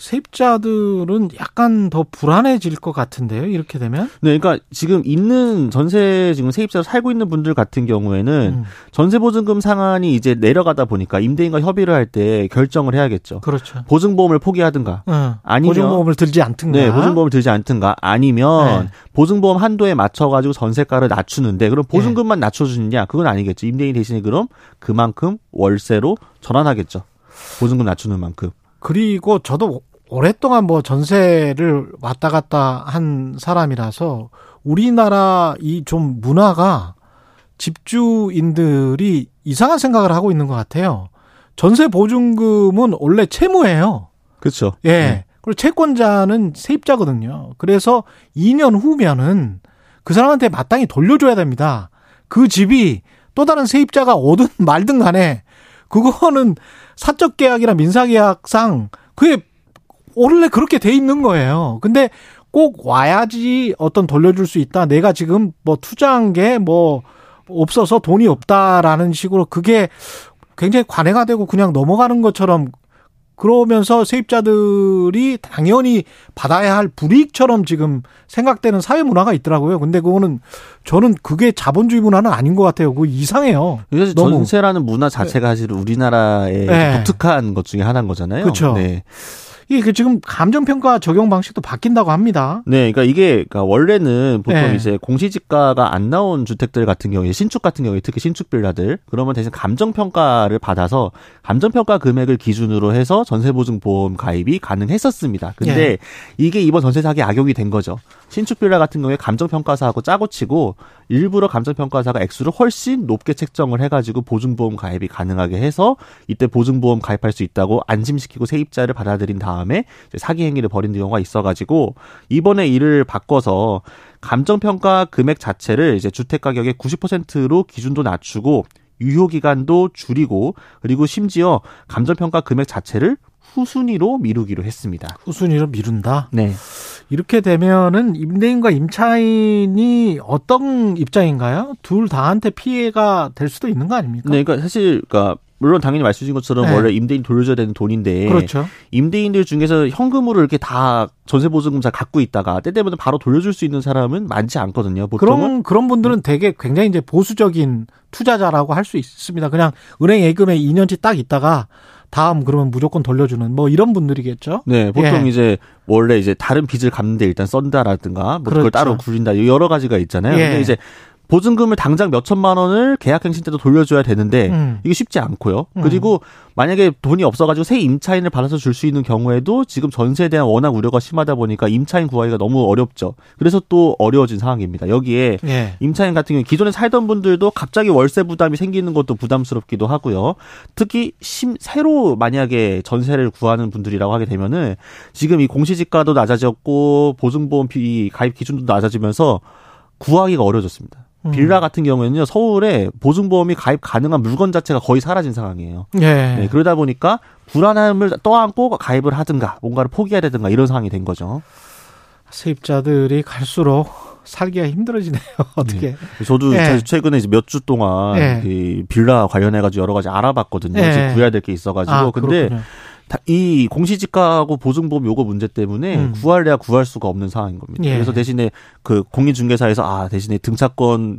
S2: 세입자들은 약간 더 불안해질 것 같은데요. 이렇게 되면.
S9: 네, 그러니까 지금 있는 전세 지금 세입자로 살고 있는 분들 같은 경우에는
S2: 음,
S9: 전세 보증금 상한이 이제 내려가다 보니까 임대인과 협의를 할 때 결정을 해야겠죠.
S2: 그렇죠.
S9: 보증보험을 포기하든가
S2: 어,
S9: 아니면-
S2: 보증보험을 들지 않든가.
S9: 네, 보증보험을 들지 않든가 아니면
S2: 네.
S9: 보증보험 한도에 맞춰 가지고 전세가를 낮추는데 그럼
S2: 네.
S9: 보증금만 낮춰 주느냐? 그건 아니겠죠. 임대인 대신에 그럼 그만큼 월세로 전환하겠죠. 보증금 낮추는 만큼.
S2: 그리고 저도 오랫동안 뭐 전세를 왔다 갔다 한 사람이라서 우리나라 이 좀 문화가 집주인들이 이상한 생각을 하고 있는 것 같아요. 전세 보증금은 원래 채무예요.
S9: 그렇죠.
S2: 예. 그리고 채권자는 세입자거든요. 그래서 2년 후면은 그 사람한테 마땅히 돌려줘야 됩니다. 그 집이 또 다른 세입자가 오든 말든 간에 그거는 사적 계약이나 민사 계약상 그게 원래 그렇게 돼 있는 거예요. 근데 꼭 와야지 어떤 돌려줄 수 있다. 내가 지금 뭐 투자한 게 뭐 없어서 돈이 없다라는 식으로 그게 굉장히 관해가 되고 그냥 넘어가는 것처럼 그러면서 세입자들이 당연히 받아야 할 불이익처럼 지금 생각되는 사회 문화가 있더라고요. 근데 그거는 저는 그게 자본주의 문화는 아닌 것 같아요. 그거 이상해요.
S9: 사실
S2: 너무.
S9: 전세라는 문화 자체가 사실 우리나라의
S2: 네.
S9: 독특한 것 중에 하나인 거잖아요.
S2: 그렇죠.
S9: 네.
S2: 이게 그 지금 감정평가 적용 방식도 바뀐다고 합니다.
S9: 네, 그러니까 이게 그러니까 원래는 보통
S2: 네.
S9: 이제 공시지가가 안 나온 주택들 같은 경우에 신축 같은 경우에 특히 신축 빌라들 그러면 대신 감정 평가를 받아서 감정 평가 금액을 기준으로 해서 전세 보증 보험 가입이 가능했었습니다. 근데
S2: 예.
S9: 이게 이번 전세 사기 악용이 된 거죠. 신축 빌라 같은 경우에 감정 평가사하고 짜고 치고 일부러 감정 평가사가 액수를 훨씬 높게 책정을 해 가지고 보증 보험 가입이 가능하게 해서 이때 보증 보험 가입할 수 있다고 안심시키고 세입자를 받아들인 다음에 사기 행위를 벌인 경우가 있어 가지고 이번에 이를 바꿔서 감정 평가 금액 자체를 이제 주택 가격의 90%로 기준도 낮추고 유효 기간도 줄이고 그리고 심지어 감정 평가 금액 자체를 후순위로 미루기로 했습니다.
S2: 후순위로 미룬다.
S9: 네.
S2: 이렇게 되면은 임대인과 임차인이 어떤 입장인가요? 둘 다한테 피해가 될 수도 있는 거 아닙니까?
S9: 네, 그러니까 사실 그러니까 물론 당연히 말씀 주신 것처럼
S2: 네.
S9: 원래 임대인 돌려줘야 되는 돈인데
S2: 그렇죠.
S9: 임대인들 중에서 현금으로 이렇게 다 전세 보증금 잘 갖고 있다가 때 되면 바로 돌려줄 수 있는 사람은 많지 않거든요. 보통은
S2: 그런 그런 분들은 되게 굉장히 이제 보수적인 투자자라고 할 수 있습니다. 그냥 은행 예금에 2년치 딱 있다가 다음 그러면 무조건 돌려주는 뭐 이런 분들이겠죠.
S9: 네, 보통
S2: 예.
S9: 이제 원래 이제 다른 빚을 갚는데 일단 썬다라든가 뭐
S2: 그렇죠.
S9: 그걸 따로 굴린다 여러 가지가 있잖아요.
S2: 예.
S9: 근데 이제 보증금을 당장 몇 천만 원을 계약갱신 때도 돌려줘야 되는데
S2: 음.
S9: 이게 쉽지 않고요.
S2: 음.
S9: 그리고 만약에 돈이 없어가지고 새 임차인을 받아서 줄 수 있는 경우에도 지금 전세에 대한 워낙 우려가 심하다 보니까 임차인 구하기가 너무 어렵죠. 그래서 또 어려워진 상황입니다. 여기에
S2: 예.
S9: 임차인 같은 경우 기존에 살던 분들도 갑자기 월세 부담이 생기는 것도 부담스럽기도 하고요. 특히 심, 새로 만약에 전세를 구하는 분들이라고 하게 되면은 지금 이 공시지가도 낮아졌고 보증보험 비 가입 기준도 낮아지면서 구하기가 어려졌습니다.
S2: 음.
S9: 빌라 같은 경우에는요 서울에 보증보험이 가입 가능한 물건 자체가 거의 사라진 상황이에요.
S2: 예.
S9: 네, 그러다 보니까 불안함을 떠안고 가입을 하든가 뭔가를 포기해야 되든가 이런 상황이 된 거죠.
S2: 세입자들이 갈수록 살기가 힘들어지네요. 어떻게?
S9: 저도
S2: 예.
S9: 최근에 이제 몇 주 동안
S2: 예.
S9: 이 빌라 관련해 가지고 여러 가지 알아봤거든요.
S2: 예.
S9: 구해야 될 게 있어 가지고.
S2: 아,
S9: 근데
S2: 그렇군요.
S9: 다- 이 공시지가하고 보증보험 요거 문제 때문에
S2: 음.
S9: 구할래야 구할 수가 없는 상황인 겁니다.
S2: 예.
S9: 그래서 대신에 그 공인중개사에서 아 대신에 등차권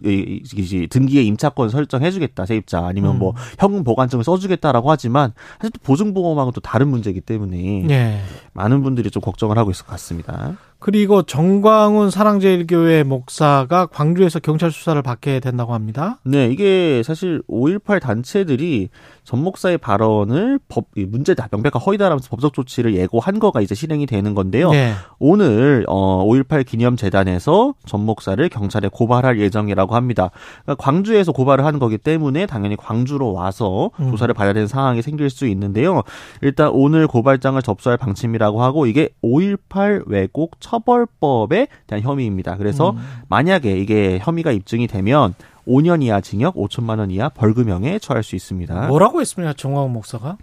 S9: 등기에 임차권 설정해주겠다 세입자 아니면
S2: 음.
S9: 뭐 현금 보관증을 써주겠다라고 하지만 사실 또 보증보험하고 또 다른 문제이기 때문에
S2: 예.
S9: 많은 분들이 좀 걱정을 하고 있을 것 같습니다.
S2: 그리고 정광훈 사랑제일교회 목사가 광주에서 경찰 수사를 받게 된다고 합니다.
S9: 네, 이게 사실 5.18 단체들이 전 목사의 발언을 법, 이 문제다, 명백한 허위다라면서 법적 조치를 예고한 거가 이제 실행이 되는 건데요.
S2: 네.
S9: 오늘, 어, 5.18 기념 재단에서 전 목사를 경찰에 고발할 예정이라고 합니다. 그러니까 광주에서 고발을 하는 거기 때문에 당연히 광주로 와서
S2: 음.
S9: 조사를 받아야 되는 상황이 생길 수 있는데요. 일단 오늘 고발장을 접수할 방침이라고 하고 이게 5.18 왜곡 처벌법에 대한 혐의입니다. 그래서
S2: 음.
S9: 만약에 이게 혐의가 입증이 되면 5년 이하 징역, 5천만 원 이하 벌금형에 처할 수 있습니다.
S2: 뭐라고 했습니까, 정광훈 목사가?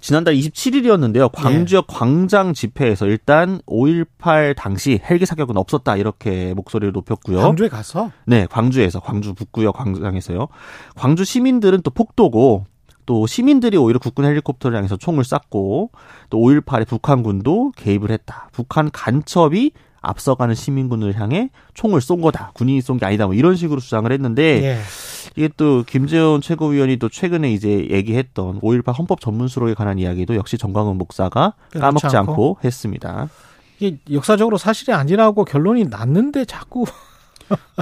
S9: 지난달 27일이었는데요. 광주역 광장 집회에서 일단 5.18 당시 헬기 사격은 없었다 이렇게 목소리를 높였고요.
S2: 광주에 가서
S9: 네, 광주에서 광주 북구역 광장에서요. 광주 시민들은 또 폭도고 또 시민들이 오히려 국군 헬리콥터를 향해서 총을 쐈고 또 5.18에 북한군도 개입을 했다. 북한 간첩이 앞서가는 시민군을 향해 총을 쏜 거다. 군인이 쏜 게 아니다. 뭐 이런 식으로 주장을 했는데
S2: 예.
S9: 이게 또 김재원 최고위원이 또 최근에 이제 얘기했던 5.18 헌법 전문 수록에 관한 이야기도 역시 정광훈 목사가 까먹지
S2: 않고.
S9: 않고 했습니다.
S2: 이게 역사적으로 사실이 아니라고 결론이 났는데 자꾸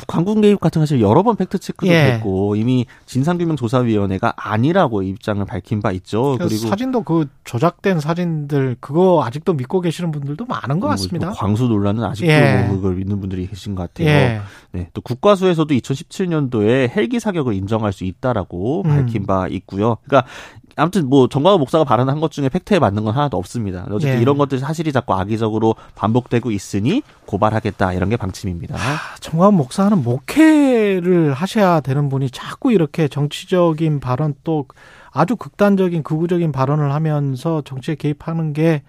S9: 북한군 개입 같은 거 사실 여러 번 팩트 체크도
S2: 예.
S9: 됐고 이미 진상규명 조사위원회가 아니라고 입장을 밝힌 바 있죠. 그리고
S2: 사진도 그 조작된 사진들 그거 아직도 믿고 계시는 분들도 많은 것
S9: 뭐,
S2: 같습니다.
S9: 뭐 광수 논란은 아직도
S2: 예.
S9: 뭐 그걸 믿는 분들이 계신 것 같아요.
S2: 예.
S9: 네, 또 국과수에서도 2017년도에 헬기 사격을 인정할 수 있다라고
S2: 음.
S9: 밝힌 바 있고요. 그러니까 아무튼 뭐 정광훈 목사가 발언한 것 중에 팩트에 맞는 건 하나도 없습니다. 어쨌든
S2: 예.
S9: 이런 것들이 사실이 자꾸 악의적으로 반복되고 있으니 고발하겠다 이런 게 방침입니다.
S2: 정광훈 목사는 목회를 하셔야 되는 분이 자꾸 이렇게 정치적인 발언 또 아주 극단적인 극우적인 발언을 하면서 정치에 개입하는 게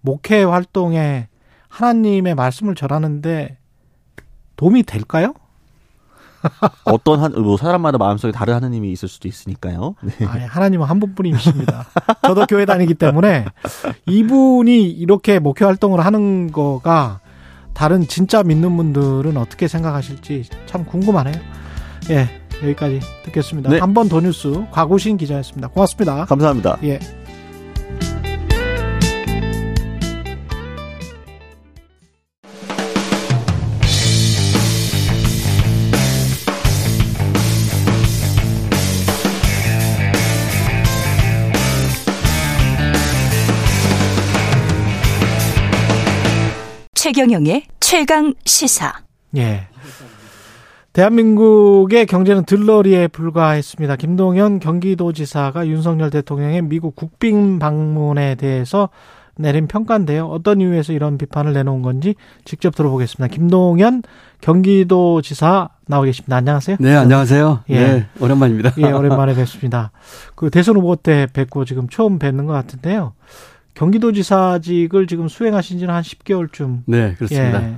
S2: 목회 활동에 하나님의 말씀을 전하는데 도움이 될까요?
S9: 어떤 한, 뭐 사람마다 마음속에 다른 하느님이 있을 수도 있으니까요. 네.
S2: 아니, 하나님은 한 분뿐이십니다. 저도 교회 다니기 때문에 이분이 이렇게 목회 활동을 하는 거가 다른 진짜 믿는 분들은 어떻게 생각하실지 참 궁금하네요. 예, 여기까지 듣겠습니다.
S9: 네.
S2: 한번 더 뉴스 과구신 기자였습니다. 고맙습니다.
S9: 감사합니다.
S2: 예.
S10: 최경영의 최강 시사.
S2: 예. 대한민국의 경제는 들러리에 불과했습니다. 김동연 경기도지사가 윤석열 대통령의 미국 국빈 방문에 대해서 내린 평가인데요. 어떤 이유에서 이런 비판을 내놓은 건지 직접 들어보겠습니다. 김동연 경기도지사 나와 계십니다. 안녕하세요.
S11: 네, 안녕하세요.
S2: 예.
S11: 네, 오랜만입니다.
S2: 예, 오랜만에 뵙습니다. 그 대선 후보 때 뵙고 지금 처음 뵙는 것 같은데요. 경기도지사직을 지금 수행하신 지는 한 10개월쯤.
S11: 네, 그렇습니다.
S2: 예.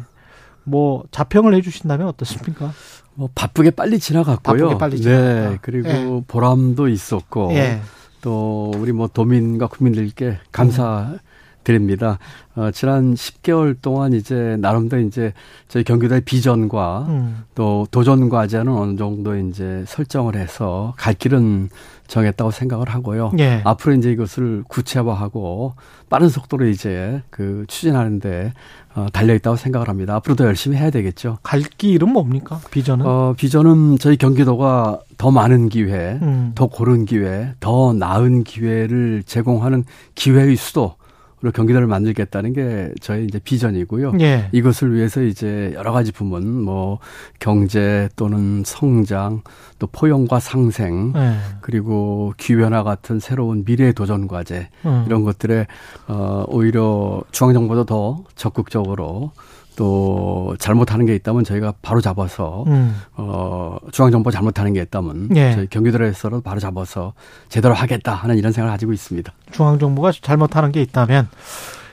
S2: 뭐 자평을 해주신다면 어떻습니까?
S11: 뭐 바쁘게 빨리 지나갔고요.
S2: 바쁘게 빨리
S11: 네,
S2: 지나갔다.
S11: 그리고
S2: 예.
S11: 보람도 있었고
S2: 예.
S11: 또 우리 뭐 도민과 국민들께 감사드립니다. 어, 지난 10개월 동안 이제 나름대로 이제 저희 경기도의 비전과
S2: 음.
S11: 또 도전 과제는 어느 정도 이제 설정을 해서 갈 길은 정했다고 생각을 하고요.
S2: 예.
S11: 앞으로 이제 이것을 구체화하고 빠른 속도로 이제 그 추진하는데 어, 달려 있다고 생각을 합니다. 앞으로도 열심히 해야 되겠죠.
S2: 갈 길은 뭡니까? 비전은?
S11: 어, 비전은 저희 경기도가 더 많은 기회,
S2: 음.
S11: 더 고른 기회, 더 나은 기회를 제공하는 기회의 수도 로 경기도를 만들겠다는 게 저의 이제 비전이고요.
S2: 예.
S11: 이것을 위해서 이제 여러 가지 부문, 뭐 경제 또는 성장, 또 포용과 상생,
S2: 예.
S11: 그리고 기변화 같은 새로운 미래 도전 과제
S2: 음.
S11: 이런 것들에 어 오히려 중앙 정부도 더 적극적으로 또 잘못하는 게 있다면 저희가 바로 잡아서
S2: 음.
S11: 어 중앙정부 잘못하는 게 있다면
S2: 예.
S11: 저희 경기도에서도 바로 잡아서 제대로 하겠다 하는 이런 생각을 가지고 있습니다.
S2: 중앙정부가 잘못하는 게 있다면,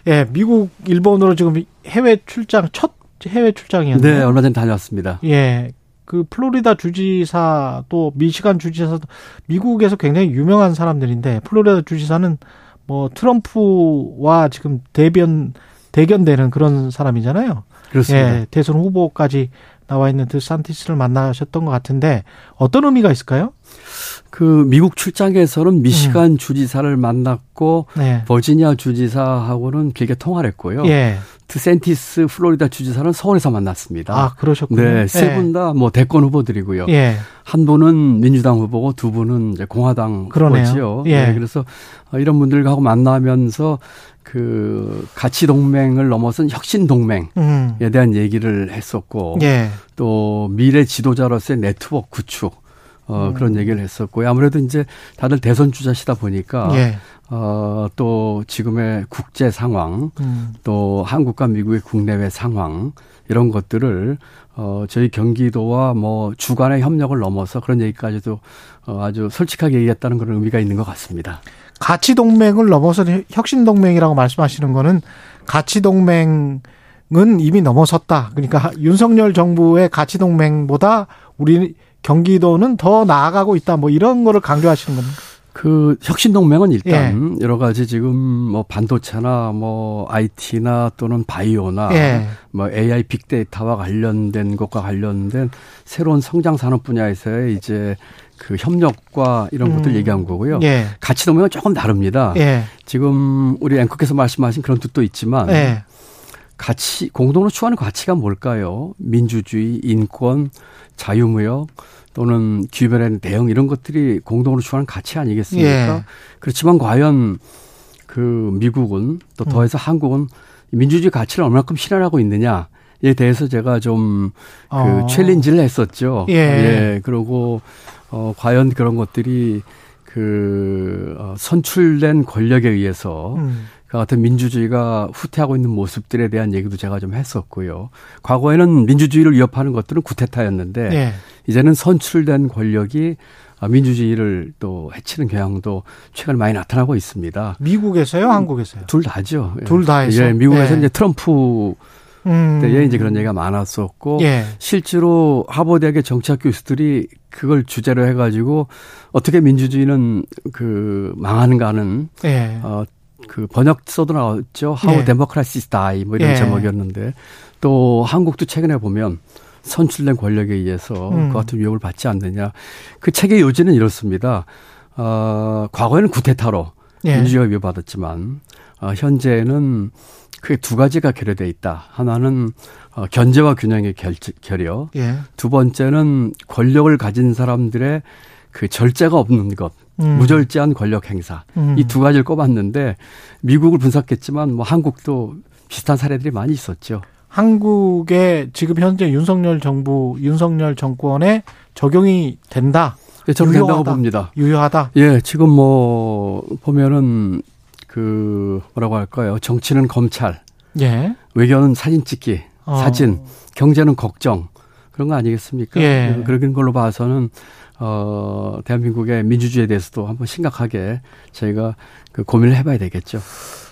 S2: 예, 미국, 일본으로 지금 해외 출장, 첫 해외 출장이었는데.
S11: 네, 얼마 전에 다녀왔습니다.
S2: 예. 그 플로리다 주지사 또 미시간 주지사도 미국에서 굉장히 유명한 사람들인데 플로리다 주지사는 뭐 트럼프와 지금 대변 대견되는 그런 사람이잖아요.
S11: 그렇습니다.
S2: 예, 대선 후보까지 나와 있는 드산티스를 만나셨던 것 같은데 어떤 의미가 있을까요?
S11: 그 미국 출장에서는 미시간
S2: 음.
S11: 주지사를 만났고
S2: 네.
S11: 버지니아 주지사하고는 길게 통화를 했고요.
S2: 예.
S11: 드센티스 플로리다 주지사는 서울에서 만났습니다.
S2: 아, 그러셨군요.
S11: 네, 세
S2: 예.
S11: 분다뭐 대권 후보들이고요.
S2: 예.
S11: 한 분은 민주당 후보고 두 분은 이제 공화당
S2: 그러네요.
S11: 후보지요.
S2: 예.
S11: 네, 그래서 이런 분들하고 만나면서 그 가치 동맹을 넘어선 혁신 동맹에
S2: 음.
S11: 대한 얘기를 했었고
S2: 예.
S11: 또 미래 지도자로서의 네트워크 구축 어,
S2: 음.
S11: 그런 얘기를 했었고요. 아무래도 이제 다들 대선 주자시다 보니까
S2: 예.
S11: 어, 또 지금의 국제 상황,
S2: 음.
S11: 또 한국과 미국의 국내외 상황 이런 것들을 어, 저희 경기도와 뭐 주간의 협력을 넘어서 그런 얘기까지도 어, 아주 솔직하게 얘기했다는 그런 의미가 있는 것 같습니다.
S2: 가치 동맹을 넘어서 혁신 동맹이라고 말씀하시는 거는 가치 동맹은 이미 넘어섰다. 그러니까 윤석열 정부의 가치 동맹보다 우리 경기도는 더 나아가고 있다. 뭐 이런 거를 강조하시는 겁니까?
S11: 그 혁신 동맹은 일단
S2: 예.
S11: 여러 가지 지금 뭐 반도체나 뭐 IT나 또는 바이오나
S2: 예.
S11: 뭐 AI 빅데이터와 관련된 것과 관련된 새로운 성장 산업 분야에서의 이제 그 협력과 이런
S2: 음.
S11: 것들 얘기한 거고요.
S2: 예.
S11: 가치 동맹은 조금 다릅니다.
S2: 예.
S11: 지금 우리 앵커께서 말씀하신 그런 뜻도 있지만
S2: 예.
S11: 가치 공동으로 추구하는 가치가 뭘까요? 민주주의, 인권, 자유무역 또는 기후변화의 대응 이런 것들이 공동으로 추구하는 가치 아니겠습니까?
S2: 예.
S11: 그렇지만 과연 그 미국은 또
S2: 음.
S11: 더해서 한국은 민주주의 가치를 얼마큼 실현하고 있느냐 에 대해서 제가 좀그
S2: 어.
S11: 챌린지를 했었죠.
S2: 예.
S11: 그리고 어 과연 그런 것들이 그 어, 선출된 권력에 의해서
S2: 음.
S11: 그 같은 민주주의가 후퇴하고 있는 모습들에 대한 얘기도 제가 좀 했었고요. 과거에는 민주주의를 위협하는 것들은 구테타였는데
S2: 예.
S11: 이제는 선출된 권력이 민주주의를 또 해치는 경향도 최근에 많이 나타나고 있습니다.
S2: 미국에서요, 한국에서요?
S11: 둘 다죠. 예.
S2: 둘 다에서?
S11: 예, 미국에서
S2: 예.
S11: 이제 트럼프
S2: 음.
S11: 때에 이제 그런 얘기가 많았었고
S2: 예.
S11: 실제로 하버드대학의 정치학 교수들이 그걸 주제로 해가지고 어떻게 민주주의는 그 망하는가 하는
S2: 예.
S11: 어, 그 번역서도 나왔죠. How
S2: 예.
S11: Democracies Die 뭐 이런
S2: 예.
S11: 제목이었는데 또 한국도 최근에 보면 선출된 권력에 의해서
S2: 음.
S11: 그 같은 위협을 받지 않느냐. 그 책의 요지는 이렇습니다. 어, 과거에는 구테타로
S2: 예.
S11: 민주주의가 위협받았지만 어, 현재는 크게 두 가지가 결여돼 있다. 하나는 어, 견제와 균형의 결, 결여.
S2: 예.
S11: 두 번째는 권력을 가진 사람들의 그 절제가 없는 것.
S2: 음.
S11: 무절제한 권력 행사.
S2: 음.
S11: 이두 가지를 꼽았는데 미국을 분석했지만 뭐 한국도 비슷한 사례들이 많이 있었죠.
S2: 한국의 지금 현재 윤석열 정부, 윤석열 정권에 적용이 된다.
S11: 예, 저는 된다고
S2: 유효하다.
S11: 봅니다.
S2: 유효하다.
S11: 예, 지금 뭐 보면은 그 뭐라고 할까요? 정치는 검찰,
S2: 예.
S11: 외교는 사진 찍기,
S2: 어.
S11: 사진, 경제는 걱정 그런 거 아니겠습니까?
S2: 예.
S11: 그런 걸로 봐서는 어 대한민국의 민주주의에 대해서도 한번 심각하게 저희가 그 고민을 해봐야 되겠죠.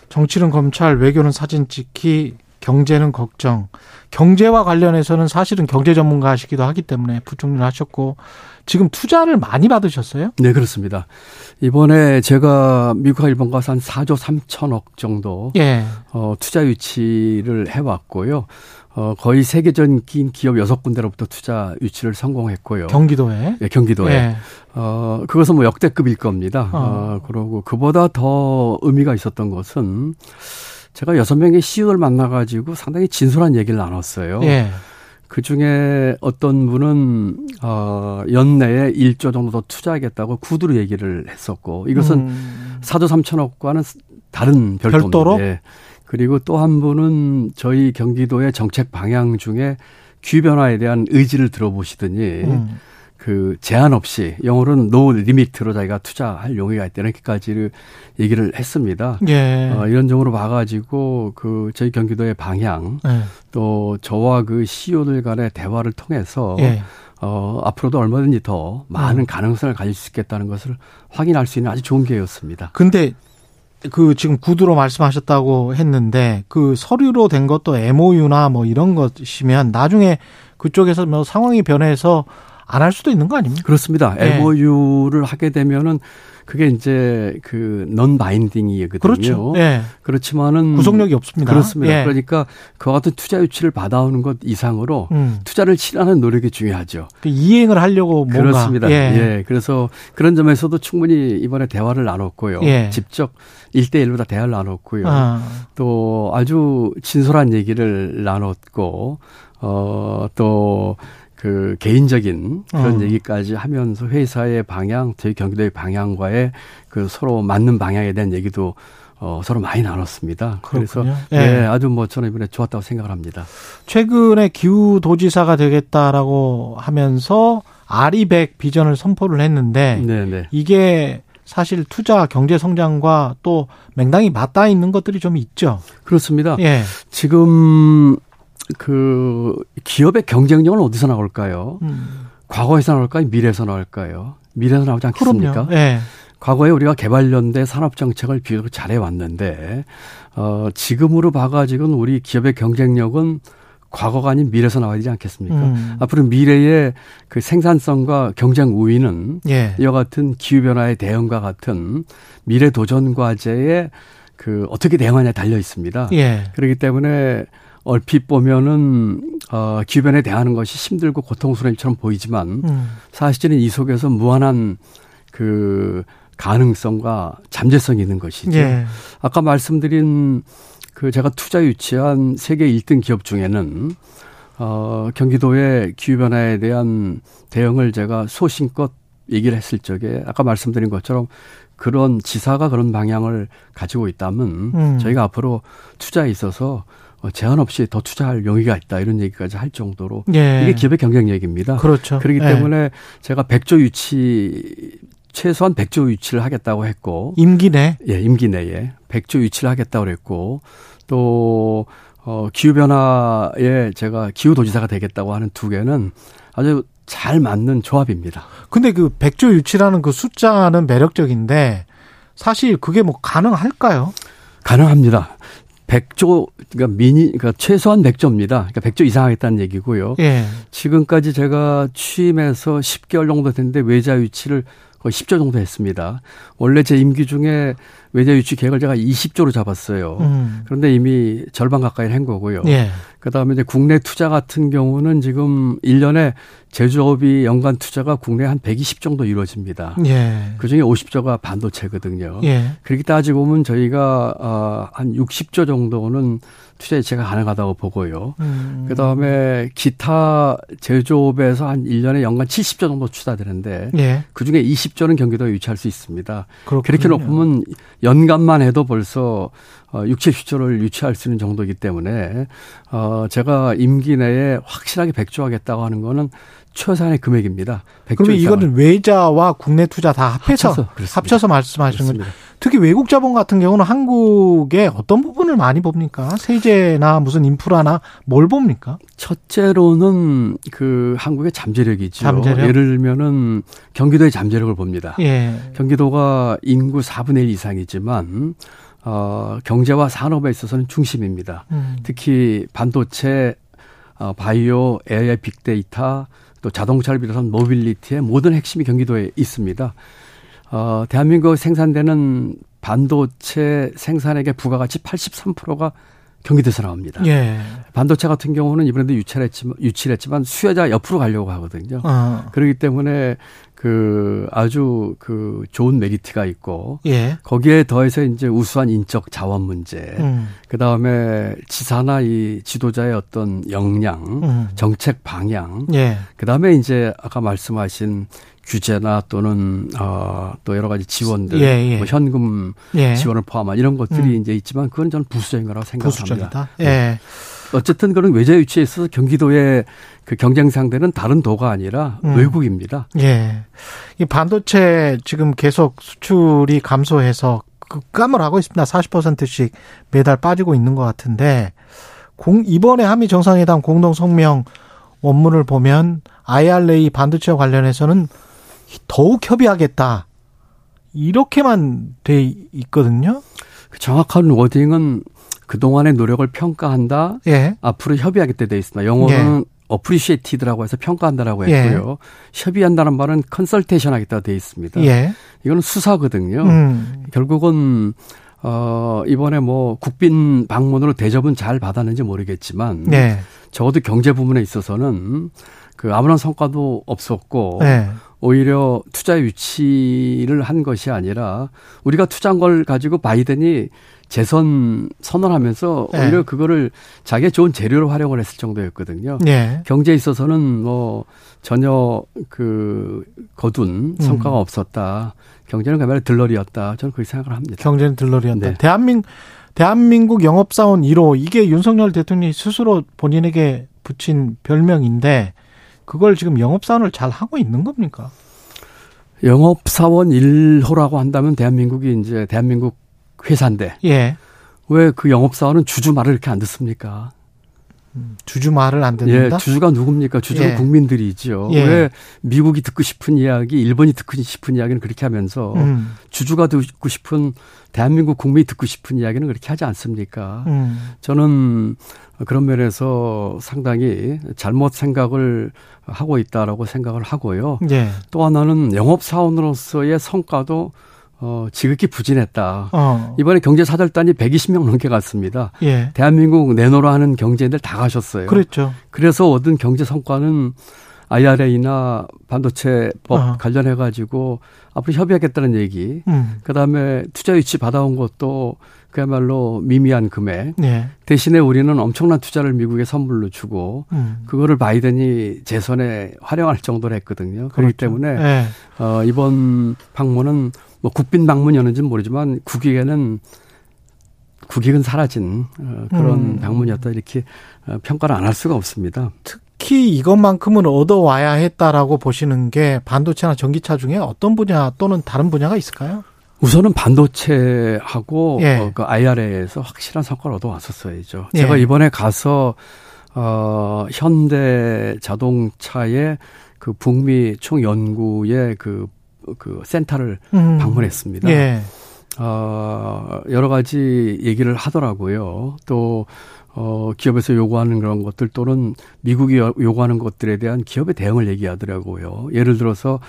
S2: 정치는 검찰, 외교는 사진 찍기, 경제는 걱정. 경제와 관련해서는 사실은 경제 전문가시기도 하기 때문에 부총리를 하셨고 지금 투자를 많이 받으셨어요?
S11: 네, 그렇습니다. 이번에 제가 미국과 일본 가서 한 4조 3천억 정도
S2: 예.
S11: 어, 투자 유치를 해 왔고요. 어, 거의 세계적인 기업 여섯 군데로부터 투자 유치를 성공했고요.
S2: 경기도에?
S11: 네, 경기도에.
S2: 예.
S11: 어, 그것은 뭐 역대급일 겁니다.
S2: 어.
S11: 어, 그러고 그보다 더 의미가 있었던 것은 제가 여섯 명의 CEO를 만나가지고 상당히 진솔한 얘기를 나눴어요.
S2: 예.
S11: 그 중에 어떤 분은 어 연내에 1조 정도 더 투자하겠다고 구두로 얘기를 했었고 이것은
S2: 음.
S11: 4조 3천억과는 다른 별도입니다.
S2: 별도로?
S11: 예. 그리고 또 한 분은 저희 경기도의 정책 방향 중에 기후 변화에 대한 의지를 들어보시더니
S2: 음.
S11: 그 제한 없이 영어로는 no limit로 자기가 투자할 용의가 있다 이렇게까지를 얘기를 했습니다.
S2: 예.
S11: 어, 이런 점으로 봐가지고 그 저희 경기도의 방향
S2: 예.
S11: 또 저와 그 CEO들 간의 대화를 통해서
S2: 예.
S11: 어, 앞으로도 얼마든지 더 많은
S2: 음.
S11: 가능성을 가질 수 있겠다는 것을 확인할 수 있는 아주 좋은 기회였습니다.
S2: 근데 그 지금 구두로 말씀하셨다고 했는데 그 서류로 된 것도 MOU나 뭐 이런 것이면 나중에 그쪽에서 뭐 상황이 변해서 안 할 수도 있는 거 아닙니까?
S11: 그렇습니다.
S2: 예.
S11: MOU를 하게 되면은 그게 이제 그 넌 바인딩이거든요.
S2: 그렇죠. 예.
S11: 그렇지만은
S2: 구속력이 없습니다.
S11: 그렇습니다.
S2: 예.
S11: 그러니까 그와 같은 투자 유치를 받아오는 것 이상으로
S2: 음.
S11: 투자를 실현하는 노력이 중요하죠.
S2: 그 이행을 하려고 뭔가
S11: 그렇습니다.
S2: 예.
S11: 예. 그래서 그런 점에서도 충분히 이번에 대화를 나눴고요.
S2: 예.
S11: 직접 일대일로 다 대화를 나눴고요.
S2: 아.
S11: 또 아주 진솔한 얘기를 나눴고 어또 그 개인적인 그런
S2: 어.
S11: 얘기까지 하면서 회사의 방향, 저희 경기도의 방향과의 그 서로 맞는 방향에 대한 얘기도 어 서로 많이 나눴습니다. 그래서
S2: 그렇군요.
S11: 네,
S2: 예.
S11: 아주 뭐 저는 이번에 좋았다고 생각을 합니다.
S2: 최근에 기후 도지사가 되겠다라고 하면서 아리백 비전을 선포를 했는데
S11: 네, 네.
S2: 이게 사실 투자 경제 성장과 또 맹당이 맞닿아 있는 것들이 좀 있죠.
S11: 그렇습니다.
S2: 예.
S11: 지금 그 기업의 경쟁력은 어디서 나올까요?
S2: 음.
S11: 과거에서 나올까요? 미래에서 나올까요? 미래에서 나오지 않겠습니까?
S2: 예.
S11: 과거에 우리가 개발연대 산업 정책을 비교적 잘해 왔는데 어 지금으로 봐가지고는 우리 기업의 경쟁력은 과거가 아닌 미래에서 나와야 되지 않겠습니까?
S2: 음.
S11: 앞으로 미래의 그 생산성과 경쟁 우위는
S2: 예.
S11: 이와 같은 기후 변화의 대응과 같은 미래 도전 과제에 그 어떻게 대응하냐에 달려 있습니다.
S2: 예.
S11: 그렇기 때문에 얼핏 보면은 어 기후 변화에 대하는 것이 힘들고 고통스러운 일처럼 보이지만
S2: 음.
S11: 사실은 이 속에서 무한한 그 가능성과 잠재성이 있는 것이죠.
S2: 예.
S11: 아까 말씀드린 그 제가 투자 유치한 세계 1등 기업 중에는 어 경기도의 기후 변화에 대한 대응을 제가 소신껏 얘기를 했을 적에 아까 말씀드린 것처럼 그런 지사가 그런 방향을 가지고 있다면
S2: 음.
S11: 저희가 앞으로 투자에 있어서 어, 제한 없이 더 투자할 용의가 있다 이런 얘기까지 할 정도로
S2: 예.
S11: 이게 기업의 경쟁력입니다.
S2: 그렇죠.
S11: 그렇기
S2: 예.
S11: 때문에 제가 100조 유치 최소한 100조 유치를 하겠다고 했고
S2: 임기 내
S11: 예, 임기 내에 100조 유치를 하겠다고 그랬고 또 어, 기후 변화에 제가 기후 도지사가 되겠다고 하는 두 개는 아주 잘 맞는 조합입니다.
S2: 근데 그 백조 유치라는 그 숫자는 매력적인데 사실 그게 뭐 가능할까요?
S11: 가능합니다. 100조 그러니까 미니 그러니까 최소한 100조입니다. 그러니까 100조 이상 하겠다는 얘기고요.
S2: 예.
S11: 지금까지 제가 취임해서 10개월 정도 됐는데 외자 유치를 거의 10조 정도 했습니다. 원래 제 임기 중에 외자 유치 계획을 제가 20조로 잡았어요.
S2: 음.
S11: 그런데 이미 절반 가까이 한 거고요.
S2: 예.
S11: 그다음에 이제 국내 투자 같은 경우는 지금 1년에 제조업이 연간 투자가 국내 한 120 정도 이루어집니다.
S2: 예.
S11: 그중에 50조가 반도체거든요.
S2: 예.
S11: 그렇게 따지고 보면 저희가 어, 한 60조 정도는 투자 자체가 가능하다고 보고요.
S2: 음.
S11: 그 다음에 기타 제조업에서 한 1년에 연간 70조 정도 투자되는데
S2: 예.
S11: 그 중에 20조는 경기도에 유치할 수 있습니다.
S2: 그렇군요.
S11: 그렇게 놓으면 연간만 해도 벌써 어, 6, 70조를 유치할 수 있는 정도이기 때문에 어, 제가 임기 내에 확실하게 백조하겠다고 하는 거는 최소한의 금액입니다. 100조
S2: 그러면. 이거는 외자와 국내 투자 다 합해서
S11: 합쳐서.
S2: 합쳐서 말씀하시는 거죠.
S11: 그렇습니다.
S2: 특히 외국 자본 같은 경우는 한국의 어떤 부분을 많이 봅니까? 세제나 무슨 인프라나 뭘 봅니까?
S11: 첫째로는 그 한국의 잠재력이죠.
S2: 잠재력?
S11: 예를 들면은 경기도의 잠재력을 봅니다.
S2: 예.
S11: 경기도가 인구 4분의 1 이상이지만 어, 경제와 산업에 있어서는 중심입니다.
S2: 음.
S11: 특히 반도체, 어, 바이오, AI, 빅데이터, 또 자동차를 비롯한 모빌리티의 모든 핵심이 경기도에 있습니다. 어, 대한민국 생산되는 반도체 생산액의 부가가치 83%가 경기도에서 나옵니다.
S2: 예.
S11: 반도체 같은 경우는 이번에도 유치를 했지만, 유치를 했지만 수혜자 옆으로 가려고 하거든요.
S2: 어.
S11: 그렇기 때문에 그 아주 그 좋은 메리트가 있고
S2: 예.
S11: 거기에 더해서 이제 우수한 인적 자원 문제,
S2: 음.
S11: 그 다음에 지사나 이 지도자의 어떤 역량,
S2: 음.
S11: 정책 방향,
S2: 예.
S11: 그 다음에 이제 아까 말씀하신 규제나 또는 어또 여러 가지 지원들,
S2: 예, 예.
S11: 뭐 현금
S2: 예.
S11: 지원을 포함한 이런 것들이
S2: 음.
S11: 이제 있지만 그건 저는 부수적인 거라고 생각합니다.
S2: 부수적이다. 예.
S11: 어쨌든 그런 외자 유치에 있어서 경기도의 그 경쟁 상대는 다른 도가 아니라
S2: 음.
S11: 외국입니다.
S2: 예. 이 반도체 지금 계속 수출이 감소해서 급감을 하고 있습니다. 40%씩 매달 빠지고 있는 것 같은데 공 이번에 한미 정상회담 공동 성명 원문을 보면 IRA 반도체와 관련해서는 더욱 협의하겠다. 이렇게만 돼 있거든요.
S11: 그 정확한 워딩은 그동안의 노력을 평가한다.
S2: 예.
S11: 앞으로 협의하겠다 돼 있습니다. 영어로는 appreciated라고 해서 평가한다라고
S2: 예.
S11: 했고요. 협의한다는 말은 컨설테이션 하겠다 돼 있습니다.
S2: 예.
S11: 이거는 수사거든요.
S2: 음.
S11: 결국은 어 이번에 뭐 국빈 방문으로 대접은 잘 받았는지 모르겠지만
S2: 네.
S11: 적어도 경제 부분에 있어서는 그 아무런 성과도 없었고
S2: 네.
S11: 오히려 투자 유치를 한 것이 아니라 우리가 투자한 걸 가지고 바이든이 재선 선언하면서
S2: 네.
S11: 오히려 그거를 자기의 좋은 재료로 활용을 했을 정도였거든요.
S2: 네.
S11: 경제에 있어서는 뭐 전혀 그 거둔 성과가
S2: 음.
S11: 없었다. 경제는 그야말로 들러리였다. 저는 그렇게 생각을 합니다.
S2: 경제는 들러리한다.
S11: 네.
S2: 대한민국 대한민국 영업사원 1호 이게 윤석열 대통령이 스스로 본인에게 붙인 별명인데 그걸 지금 영업사원을 잘 하고 있는 겁니까?
S11: 영업사원 1호라고 한다면 대한민국이 이제 대한민국 회사인데
S2: 예.
S11: 왜 그 영업사원은 주주 말을 이렇게 안 듣습니까?
S2: 주주 말을 안
S11: 예,
S2: 듣는다.
S11: 주주가 누굽니까? 주주는
S2: 예.
S11: 국민들이죠.
S2: 예.
S11: 왜 미국이 듣고 싶은 이야기, 일본이 듣고 싶은 이야기는 그렇게 하면서
S2: 음.
S11: 주주가 듣고 싶은 대한민국 국민이 듣고 싶은 이야기는 그렇게 하지 않습니까?
S2: 음.
S11: 저는 그런 면에서 상당히 잘못 생각을 하고 있다라고 생각을 하고요.
S2: 예.
S11: 또 하나는 영업 사원으로서의 성과도 어, 지극히 부진했다.
S2: 어.
S11: 이번에 경제 사절단이 120명 넘게 갔습니다.
S2: 예.
S11: 대한민국 내노라 하는 경제인들 다 가셨어요.
S2: 그랬죠.
S11: 그래서 얻은 경제 성과는 IRA나 반도체법
S2: 어.
S11: 관련해 가지고 앞으로 협의하겠다는 얘기.
S2: 음.
S11: 그다음에 투자 유치 받아온 것도 그야말로 미미한 금액.
S2: 예.
S11: 대신에 우리는 엄청난 투자를 미국에 선물로 주고
S2: 음.
S11: 그거를 바이든이 재선에 활용할 정도로 했거든요. 그렇기
S2: 그렇죠.
S11: 때문에
S2: 예.
S11: 어, 이번 방문은 뭐 국빈 방문이었는지는 모르지만 국익에는 국익은 사라진 어, 그런
S2: 음.
S11: 방문이었다 이렇게 어, 평가를 안 할 수가 없습니다.
S2: 특히 이것만큼은 얻어와야 했다라고 보시는 게 반도체나 전기차 중에 어떤 분야 또는 다른 분야가 있을까요?
S11: 우선은 반도체하고
S2: 예.
S11: 어, 그 IRA에서 확실한 성과를 얻어왔었어야죠.
S2: 예.
S11: 제가 이번에 가서 어, 현대 자동차의 그 북미 총연구의 그, 그 센터를
S2: 음.
S11: 방문했습니다.
S2: 예.
S11: 어, 여러 가지 얘기를 하더라고요. 또, 어, 기업에서 요구하는 그런 것들 또는 미국이 요- 요구하는 것들에 대한 기업의 대응을 얘기하더라고요. 예를 들어서,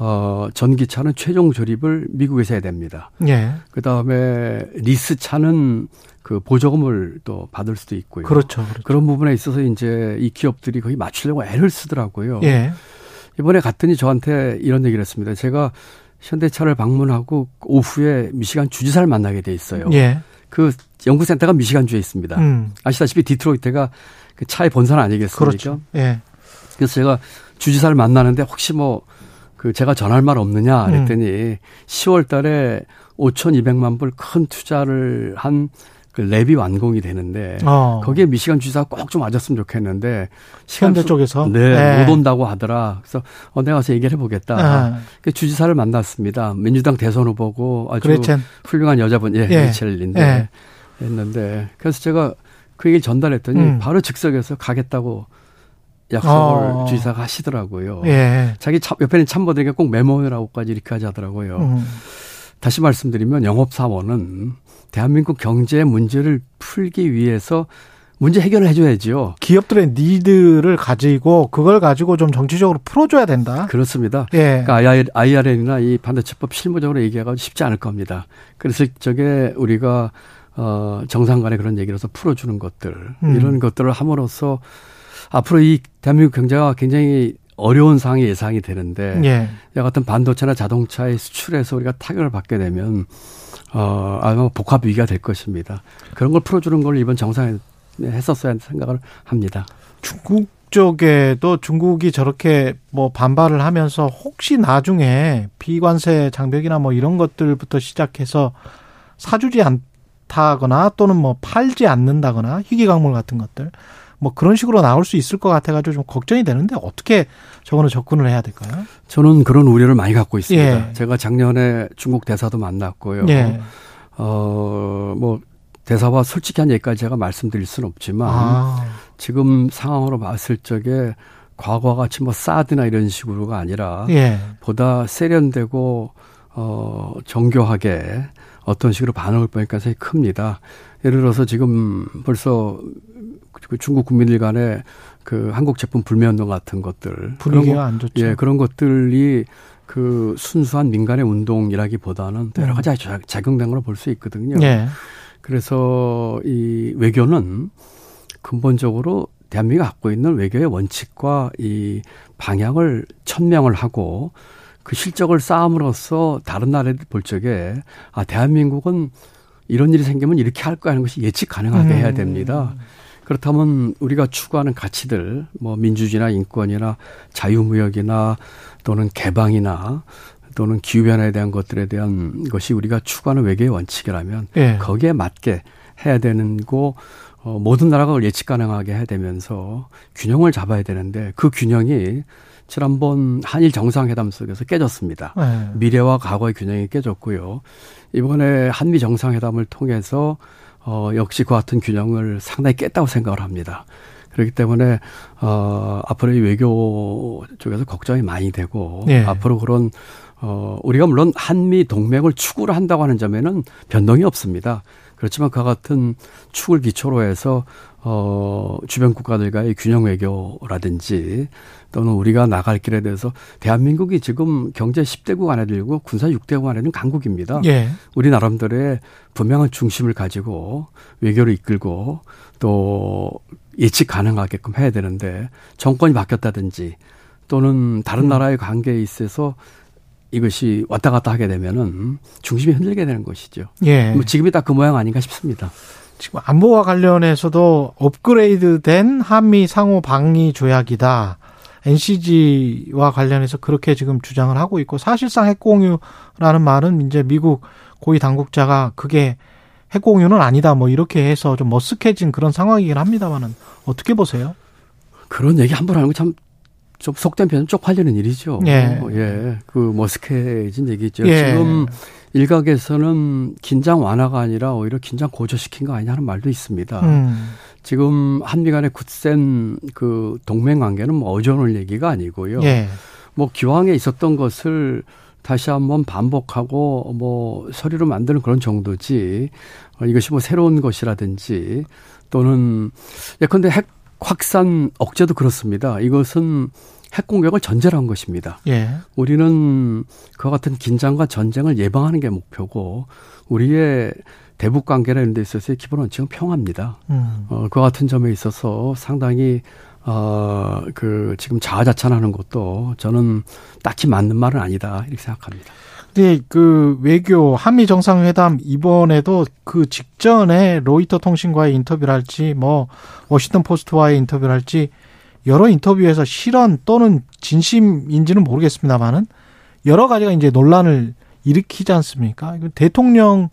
S11: 어, 전기차는 최종 조립을 미국에서 해야 됩니다.
S2: 예.
S11: 그 다음에 리스차는 그 보조금을 또 받을 수도 있고요.
S2: 그렇죠. 그렇죠.
S11: 그런 부분에 있어서 이제 이 기업들이 거의 맞추려고 애를 쓰더라고요.
S2: 예.
S11: 이번에 갔더니 저한테 이런 얘기를 했습니다. 제가 현대차를 방문하고 오후에 미시간 주지사를 만나게 돼 있어요.
S2: 예.
S11: 그 연구센터가 미시간주에 있습니다.
S2: 음.
S11: 아시다시피 디트로이트가 그 차의 본산 아니겠습니까?
S2: 그렇죠. 예.
S11: 그래서 제가 주지사를 만나는데 혹시 뭐 그 제가 전할 말 없느냐
S2: 음.
S11: 그랬더니 10월 달에 5,200만 불 큰 투자를 한 그 랩이 완공이 되는데
S2: 어.
S11: 거기에 미시간 주지사가 꼭좀 와줬으면 좋겠는데 수-
S2: 쪽에서?
S11: 네,
S2: 네.
S11: 못 온다고 하더라. 그래서 어 내가 가서 얘기를 해보겠다.
S2: 아.
S11: 그 주지사를 만났습니다. 민주당 대선 후보고 아주
S2: 그레첸.
S11: 훌륭한 여자분, 예,
S2: 예.
S11: 리첼인데
S2: 예.
S11: 했는데 그래서 제가 그 얘기를 전달했더니
S2: 음.
S11: 바로 즉석에서 가겠다고 약속을
S2: 어.
S11: 주지사가 하시더라고요.
S2: 예.
S11: 자기 참, 옆에 있는 참모들에게 꼭 메모해라고까지 이렇게 하지 하더라고요.
S2: 음.
S11: 다시 말씀드리면 영업사원은 대한민국 경제 문제를 풀기 위해서 문제 해결을 해줘야죠.
S2: 기업들의 니드를 가지고 그걸 가지고 좀 정치적으로 풀어줘야 된다.
S11: 그렇습니다.
S2: 예.
S11: 그러니까 IRN이나 이 반도체법 실무적으로 얘기하기가 쉽지 않을 겁니다. 그래서 저게 우리가 어 정상 간에 그런 얘기로서 풀어주는 것들
S2: 음.
S11: 이런 것들을 함으로써 앞으로 이 대한민국 경제가 굉장히 어려운 상황이 예상이 되는데
S2: 예.
S11: 이 같은 반도체나 자동차의 수출에서 우리가 타격을 받게 되면 어 아마 복합 위기가 될 것입니다. 그런 걸 풀어주는 걸 이번 정상에 했었어야 하는 생각을 합니다.
S2: 중국 쪽에도 중국이 저렇게 뭐 반발을 하면서 혹시 나중에 비관세 장벽이나 뭐 이런 것들부터 시작해서 사주지 않다거나 또는 뭐 팔지 않는다거나 희귀광물 같은 것들 뭐 그런 식으로 나올 수 있을 것 같아가지고 좀 걱정이 되는데 어떻게 저거는 접근을 해야 될까요?
S11: 저는 그런 우려를 많이 갖고 있습니다.
S2: 예.
S11: 제가 작년에 중국 대사도 만났고요.
S2: 예.
S11: 어, 뭐, 대사와 솔직한 얘기까지 제가 말씀드릴 수는 없지만,
S2: 아.
S11: 지금 상황으로 봤을 적에 과거와 같이 뭐 사드나 이런 식으로가 아니라,
S2: 예.
S11: 보다 세련되고, 어, 정교하게 어떤 식으로 반응을 보니까 생각이 큽니다. 예를 들어서 지금 벌써 그 중국 국민들 간에 그 한국 제품 불매운동 같은 것들.
S2: 분위기가
S11: 그런 거-
S2: 안 좋죠.
S11: 예, 그런 것들이 그 순수한 민간의 운동이라기보다는 또 여러 가지 작- 작용된 걸로 볼수 있거든요.
S2: 예.
S11: 그래서 이 외교는 근본적으로 대한민국이 갖고 있는 외교의 원칙과 이 방향을 천명을 하고 그 실적을 쌓음으로써 다른 나라들 볼 적에 아 대한민국은 이런 일이 생기면 이렇게 할 거야 하는 것이 예측 가능하게 해야
S2: 음.
S11: 됩니다. 그렇다면 우리가 추구하는 가치들 뭐 민주주의나 인권이나 자유무역이나 또는 개방이나 또는 기후변화에 대한 것들에 대한 것이 우리가 추구하는 외교의 원칙이라면
S2: 예.
S11: 거기에 맞게 해야 되는 거 어, 모든 나라가 그걸 예측 가능하게 해야 되면서 균형을 잡아야 되는데 그 균형이 지난번 한일 정상회담 속에서 깨졌습니다.
S2: 예.
S11: 미래와 과거의 균형이 깨졌고요. 이번에 한미 정상회담을 통해서 어 역시 그 같은 균형을 상당히 깼다고 생각을 합니다. 그렇기 때문에 어 앞으로 이 외교 쪽에서 걱정이 많이 되고
S2: 네.
S11: 앞으로 그런 어 우리가 물론 한미 동맹을 추구를 한다고 하는 점에는 변동이 없습니다. 그렇지만 그와 같은 축을 기초로 해서 어 주변 국가들과의 균형 외교라든지 또는 우리가 나갈 길에 대해서 대한민국이 지금 경제 10대국 안에 들고 군사 6대국 안에 는 강국입니다.
S2: 예.
S11: 우리 나름대로의 분명한 중심을 가지고 외교를 이끌고 또 예측 가능하게끔 해야 되는데 정권이 바뀌었다든지 또는 다른
S2: 음.
S11: 나라의 관계에 있어서 이것이 왔다 갔다 하게 되면은 중심이 흔들게 되는 것이죠.
S2: 예.
S11: 뭐 지금이 딱 그 모양 아닌가 싶습니다.
S2: 지금 안보와 관련해서도 업그레이드된 한미 상호 방위 조약이다. NCG와 관련해서 그렇게 지금 주장을 하고 있고 사실상 핵공유라는 말은 이제 미국 고위 당국자가 그게 핵공유는 아니다 뭐 이렇게 해서 좀 머쓱해진 그런 상황이긴 합니다만은 어떻게 보세요?
S11: 그런 얘기 한 번 하는 거 참 좀 속된 표현 쪽팔리는 일이죠.
S2: 예.
S11: 예. 그 머스케진 얘기죠.
S2: 예.
S11: 지금 일각에서는 긴장 완화가 아니라 오히려 긴장 고조시킨 거 아니냐 하는 말도 있습니다.
S2: 음.
S11: 지금 한미 간의 굳센 그 동맹 관계는 뭐 어져놓을 얘기가 아니고요.
S2: 예.
S11: 뭐 기왕에 있었던 것을 다시 한번 반복하고 뭐 서류로 만드는 그런 정도지 어, 이것이 뭐 새로운 것이라든지 또는 예컨대 핵 확산 억제도 그렇습니다. 이것은 핵 공격을 전제로 한 것입니다.
S2: 예.
S11: 우리는 그와 같은 긴장과 전쟁을 예방하는 게 목표고 우리의 대북 관계라는 데 있어서의 기본 원칙은 평화입니다.
S2: 음.
S11: 어, 그 같은 점에 있어서 상당히 어, 그 지금 자아자찬하는 것도 저는 딱히 맞는 말은 아니다 이렇게 생각합니다.
S2: 근데 그 외교 한미 정상회담 이번에도 그 직전에 로이터 통신과의 인터뷰를 할지 뭐 워싱턴 포스트와의 인터뷰를 할지 여러 인터뷰에서 실언 또는 진심인지는 모르겠습니다만은 여러 가지가 이제 논란을 일으키지 않습니까? 대통령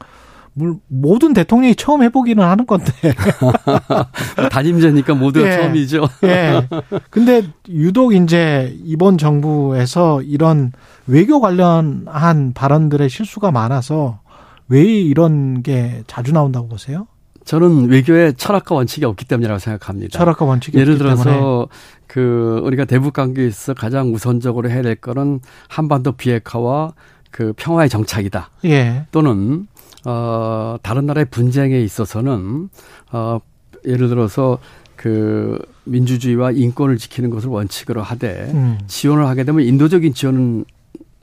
S2: 물- 모든 대통령이 처음 해보기는 하는 건데.
S11: 단임제니까 모두가
S2: 예.
S11: 처음이죠.
S2: 예. 근데 유독 이제 이번 정부에서 이런 외교 관련한 발언들의 실수가 많아서 왜 이런 게 자주 나온다고 보세요?
S11: 저는 외교에 철학과 원칙이 없기 때문이라고 생각합니다.
S2: 철학과 원칙이
S11: 예를
S2: 때문에.
S11: 들어서 그 우리가 대북 관계에 있어 가장 우선적으로 해야 될 거는 한반도 비핵화와 그 평화의 정착이다.
S2: 예.
S11: 또는 어, 다른 나라의 분쟁에 있어서는 어, 예를 들어서 그 민주주의와 인권을 지키는 것을 원칙으로 하되 음. 지원을 하게 되면 인도적인 지원은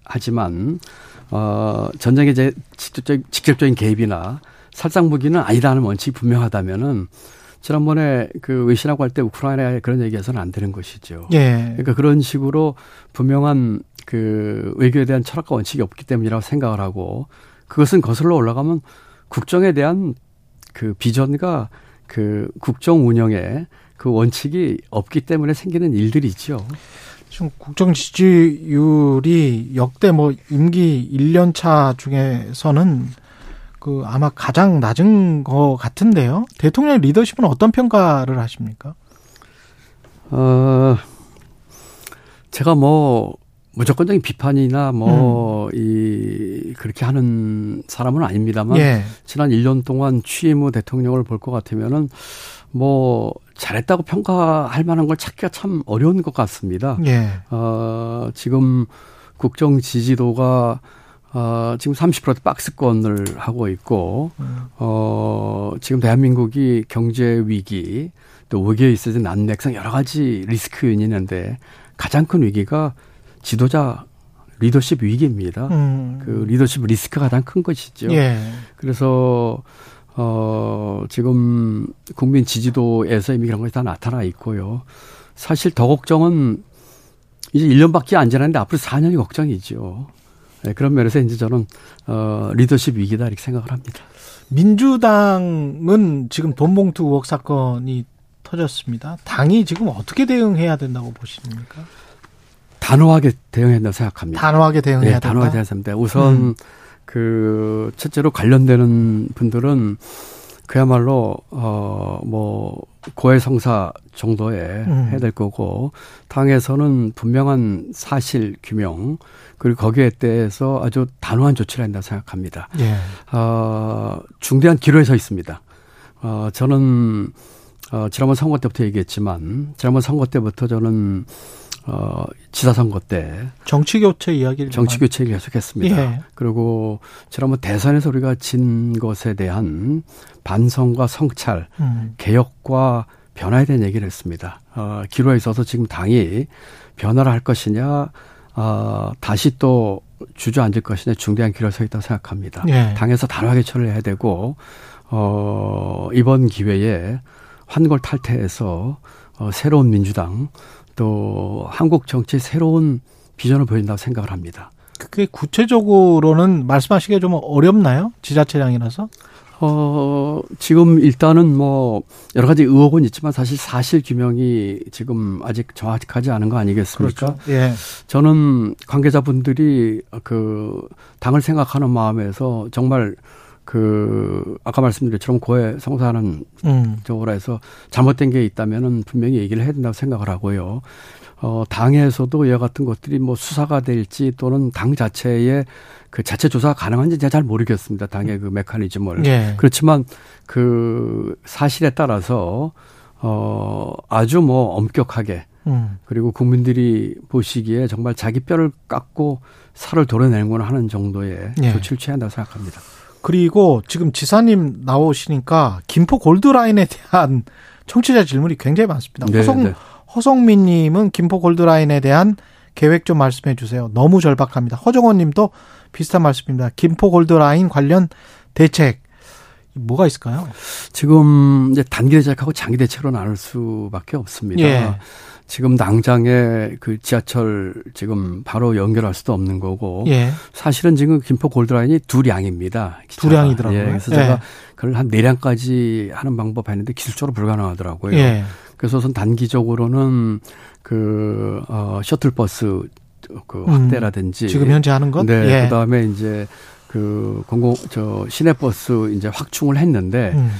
S11: 하지만 어, 전쟁의 제 직접적, 직접적인 개입이나 살상 무기는 아니다는 원칙이 분명하다면은 지난번에 그 외신하고 할 때 우크라이나에 그런 얘기해서는 안 되는 것이죠. 예. 그러니까 그런 식으로 분명한 그 외교에 대한 철학과 원칙이 없기 때문이라고 생각을 하고 그것은 거슬러 올라가면 국정에 대한 그 비전과 그 국정 운영에 그 원칙이 없기 때문에 생기는 일들이죠.
S2: 지금 국정 지지율이 역대 뭐 임기 1년 차 중에서는 그 아마 가장 낮은 것 같은데요. 대통령 리더십은 어떤 평가를 하십니까?
S11: 어, 제가 뭐 무조건적인 비판이나 뭐이 음. 그렇게 하는 사람은 아닙니다만 예. 지난 1년 동안 취임 후 대통령을 볼 것 같으면은 뭐 잘했다고 평가할 만한 걸 찾기가 참 어려운 것 같습니다. 예. 어, 지금 국정 지지도가 어, 지금 30% 박스권을 하고 있고, 음. 어, 지금 대한민국이 경제 위기, 또 위기에 있어진 난맥상 여러 가지 리스크 요인이 있는데, 가장 큰 위기가 지도자 리더십 위기입니다. 음. 그 리더십 리스크가 가장 큰 것이죠. 예. 그래서, 어, 지금 국민 지지도에서 이미 그런 것이 다 나타나 있고요. 사실 더 걱정은 이제 1년밖에 안 지났는데 앞으로 4년이 걱정이죠. 네, 그런 면에서 이제 저는 어, 리더십 위기다 이렇게 생각을 합니다.
S2: 민주당은 지금 돈봉투 의혹 사건이 터졌습니다. 당이 지금 어떻게 대응해야 된다고 보십니까?
S11: 단호하게 대응해야 된다고 생각합니다.
S2: 단호하게 대응해야 네,
S11: 된다. 단호하게 대응해야 됩니다. 우선 음. 그 첫째로 관련되는 분들은 그야말로 어뭐 고해성사 정도에 음. 해야 될 거고 당에서는 분명한 사실 규명 그리고 거기에 대해서 아주 단호한 조치를 한다 생각합니다. 예. 어, 중대한 기로에 서 있습니다. 어, 저는 어, 지난번 선거 때부터 얘기했지만 지난번 선거 때부터 저는 어, 지사선거 때
S2: 정치 교체 이야기를
S11: 정치 교체 계속했습니다. 예. 그리고 지난번 대선에서 우리가 진 것에 대한 반성과 성찰, 음. 개혁과 변화에 대한 얘기를 했습니다. 어, 기로에 있어서 지금 당이 변화를 할 것이냐, 어, 다시 또 주저앉을 것이냐 중대한 길을 서 있다고 생각합니다. 예. 당에서 단호하게 처리해야 되고, 어, 이번 기회에 환골 탈퇴해서 어, 새로운 민주당, 또 한국 정치의 새로운 비전을 보인다고 생각을 합니다.
S2: 그게 구체적으로는 말씀하시기가 좀 어렵나요? 지자체장이라서?
S11: 어, 지금 일단은 뭐 여러 가지 의혹은 있지만 사실 사실 규명이 지금 아직 정확하지 않은 거 아니겠습니까?
S2: 그렇죠. 예.
S11: 저는 관계자분들이 그 당을 생각하는 마음에서 정말 그 아까 말씀드린 것처럼 고해 성사하는 음. 쪽으로 해서 잘못된 게 있다면은 분명히 얘기를 해야 된다고 생각을 하고요. 어 당에서도 이와 같은 것들이 뭐 수사가 될지 또는 당 자체의 그 자체 조사가 가능한지 제가 잘 모르겠습니다. 당의 그 메커니즘을. 예. 그렇지만 그 사실에 따라서 어 아주 뭐 엄격하게 음. 그리고 국민들이 보시기에 정말 자기 뼈를 깎고 살을 도려내는구나 하는 정도의 예. 조치를 취한다고 생각합니다.
S2: 그리고 지금 지사님 나오시니까 김포 골드라인에 대한 청취자 질문이 굉장히 많습니다. 네, 허성, 네. 허성민 님은 김포 골드라인에 대한 계획 좀 말씀해 주세요. 너무 절박합니다. 허정원 님도 비슷한 말씀입니다. 김포 골드라인 관련 대책 뭐가 있을까요?
S11: 지금 이제 단기 대책하고 장기 대책으로 나눌 수밖에 없습니다. 예. 지금 당장에 그 지하철 지금 바로 연결할 수도 없는 거고 예. 사실은 지금 김포 골드라인이 두 량입니다.
S2: 기차가. 두 량이더라고요. 예.
S11: 그래서 예. 제가 그걸 한 네 량까지 하는 방법 했는데 기술적으로 불가능하더라고요. 예. 그래서 우선 단기적으로는 그 어, 셔틀버스 그 음. 확대라든지
S2: 음, 지금 현재 하는 것?
S11: 네. 예. 그다음에 이제 그 공공 저 시내버스 이제 확충을 했는데 음.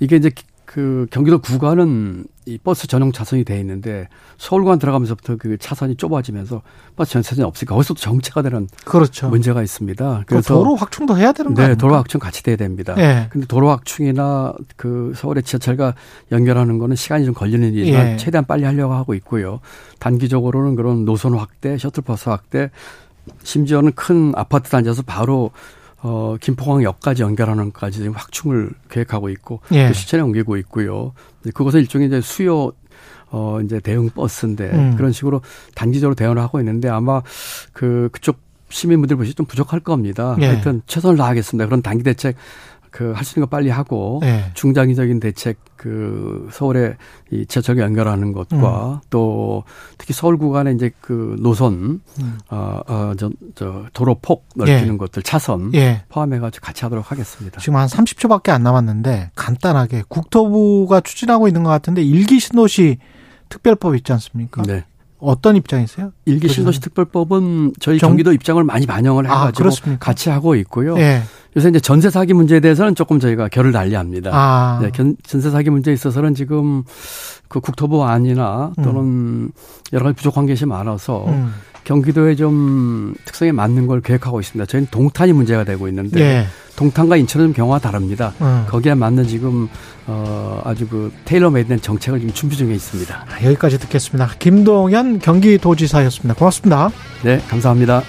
S11: 이게 이제 그 경기도 구간은 이 버스 전용 차선이 돼 있는데 서울간 들어가면서부터 그 차선이 좁아지면서 버스 전 차선이 없으니까 거기서도 정체가 되는 그렇죠. 문제가 있습니다.
S2: 그래서 도로 확충도 해야 되는 거예요.
S11: 네, 도로 확충 같이 돼야 됩니다. 네. 근데 도로 확충이나 그 서울의 지하철과 연결하는 거는 시간이 좀 걸리는 일이지만 예. 최대한 빨리 하려고 하고 있고요. 단기적으로는 그런 노선 확대, 셔틀버스 확대, 심지어는 큰 아파트 단지에서 바로 어, 김포광역까지 연결하는 것까지 지금 확충을 계획하고 있고
S2: 예.
S11: 또 실천에 옮기고 있고요. 그것은 일종의 이제 수요 어 이제 대응 버스인데
S2: 음.
S11: 그런 식으로 단기적으로 대응을 하고 있는데 아마 그 그쪽 시민분들 보시 좀 부족할 겁니다.
S2: 예.
S11: 하여튼 최선을 다하겠습니다. 그런 단기 대책 그 할 수 있는 거 빨리 하고
S2: 예.
S11: 중장기적인 대책 그 서울에 이 지하철 연결하는 것과 또 특히 서울 구간에 이제 그 노선
S2: 음.
S11: 어어저 저 도로 폭 넓히는
S2: 예.
S11: 것들 차선
S2: 예.
S11: 포함해 가지고 같이 하도록 하겠습니다.
S2: 지금 한 30초밖에 안 남았는데 간단하게 국토부가 추진하고 있는 것 같은데 일기 신도시 특별법 있지 않습니까?
S11: 네.
S2: 어떤 입장이세요?
S11: 일기 신도시 특별법은 저희
S2: 정-
S11: 경기도 입장을 많이 반영을
S2: 아,
S11: 해가지고
S2: 그렇습니까?
S11: 같이 하고 있고요.
S2: 예.
S11: 요새 이제 전세 사기 문제에 대해서는 조금 저희가 결을 달리합니다.
S2: 아.
S11: 네, 견- 전세 사기 문제에 있어서는 지금 그 국토부 안이나 또는 여러 가지 부족한 것이 많아서
S2: 음.
S11: 경기도의 좀 특성에 맞는 걸 계획하고 있습니다. 저희는 동탄이 문제가 되고 있는데
S2: 예.
S11: 동탄과 인천은 좀 경우가 다릅니다.
S2: 음.
S11: 거기에 맞는 지금 어 아주 그 테일러메이드된 정책을 지금 준비 중에 있습니다.
S2: 여기까지 듣겠습니다. 김동현 경기도지사였습니다. 고맙습니다.
S11: 네, 감사합니다.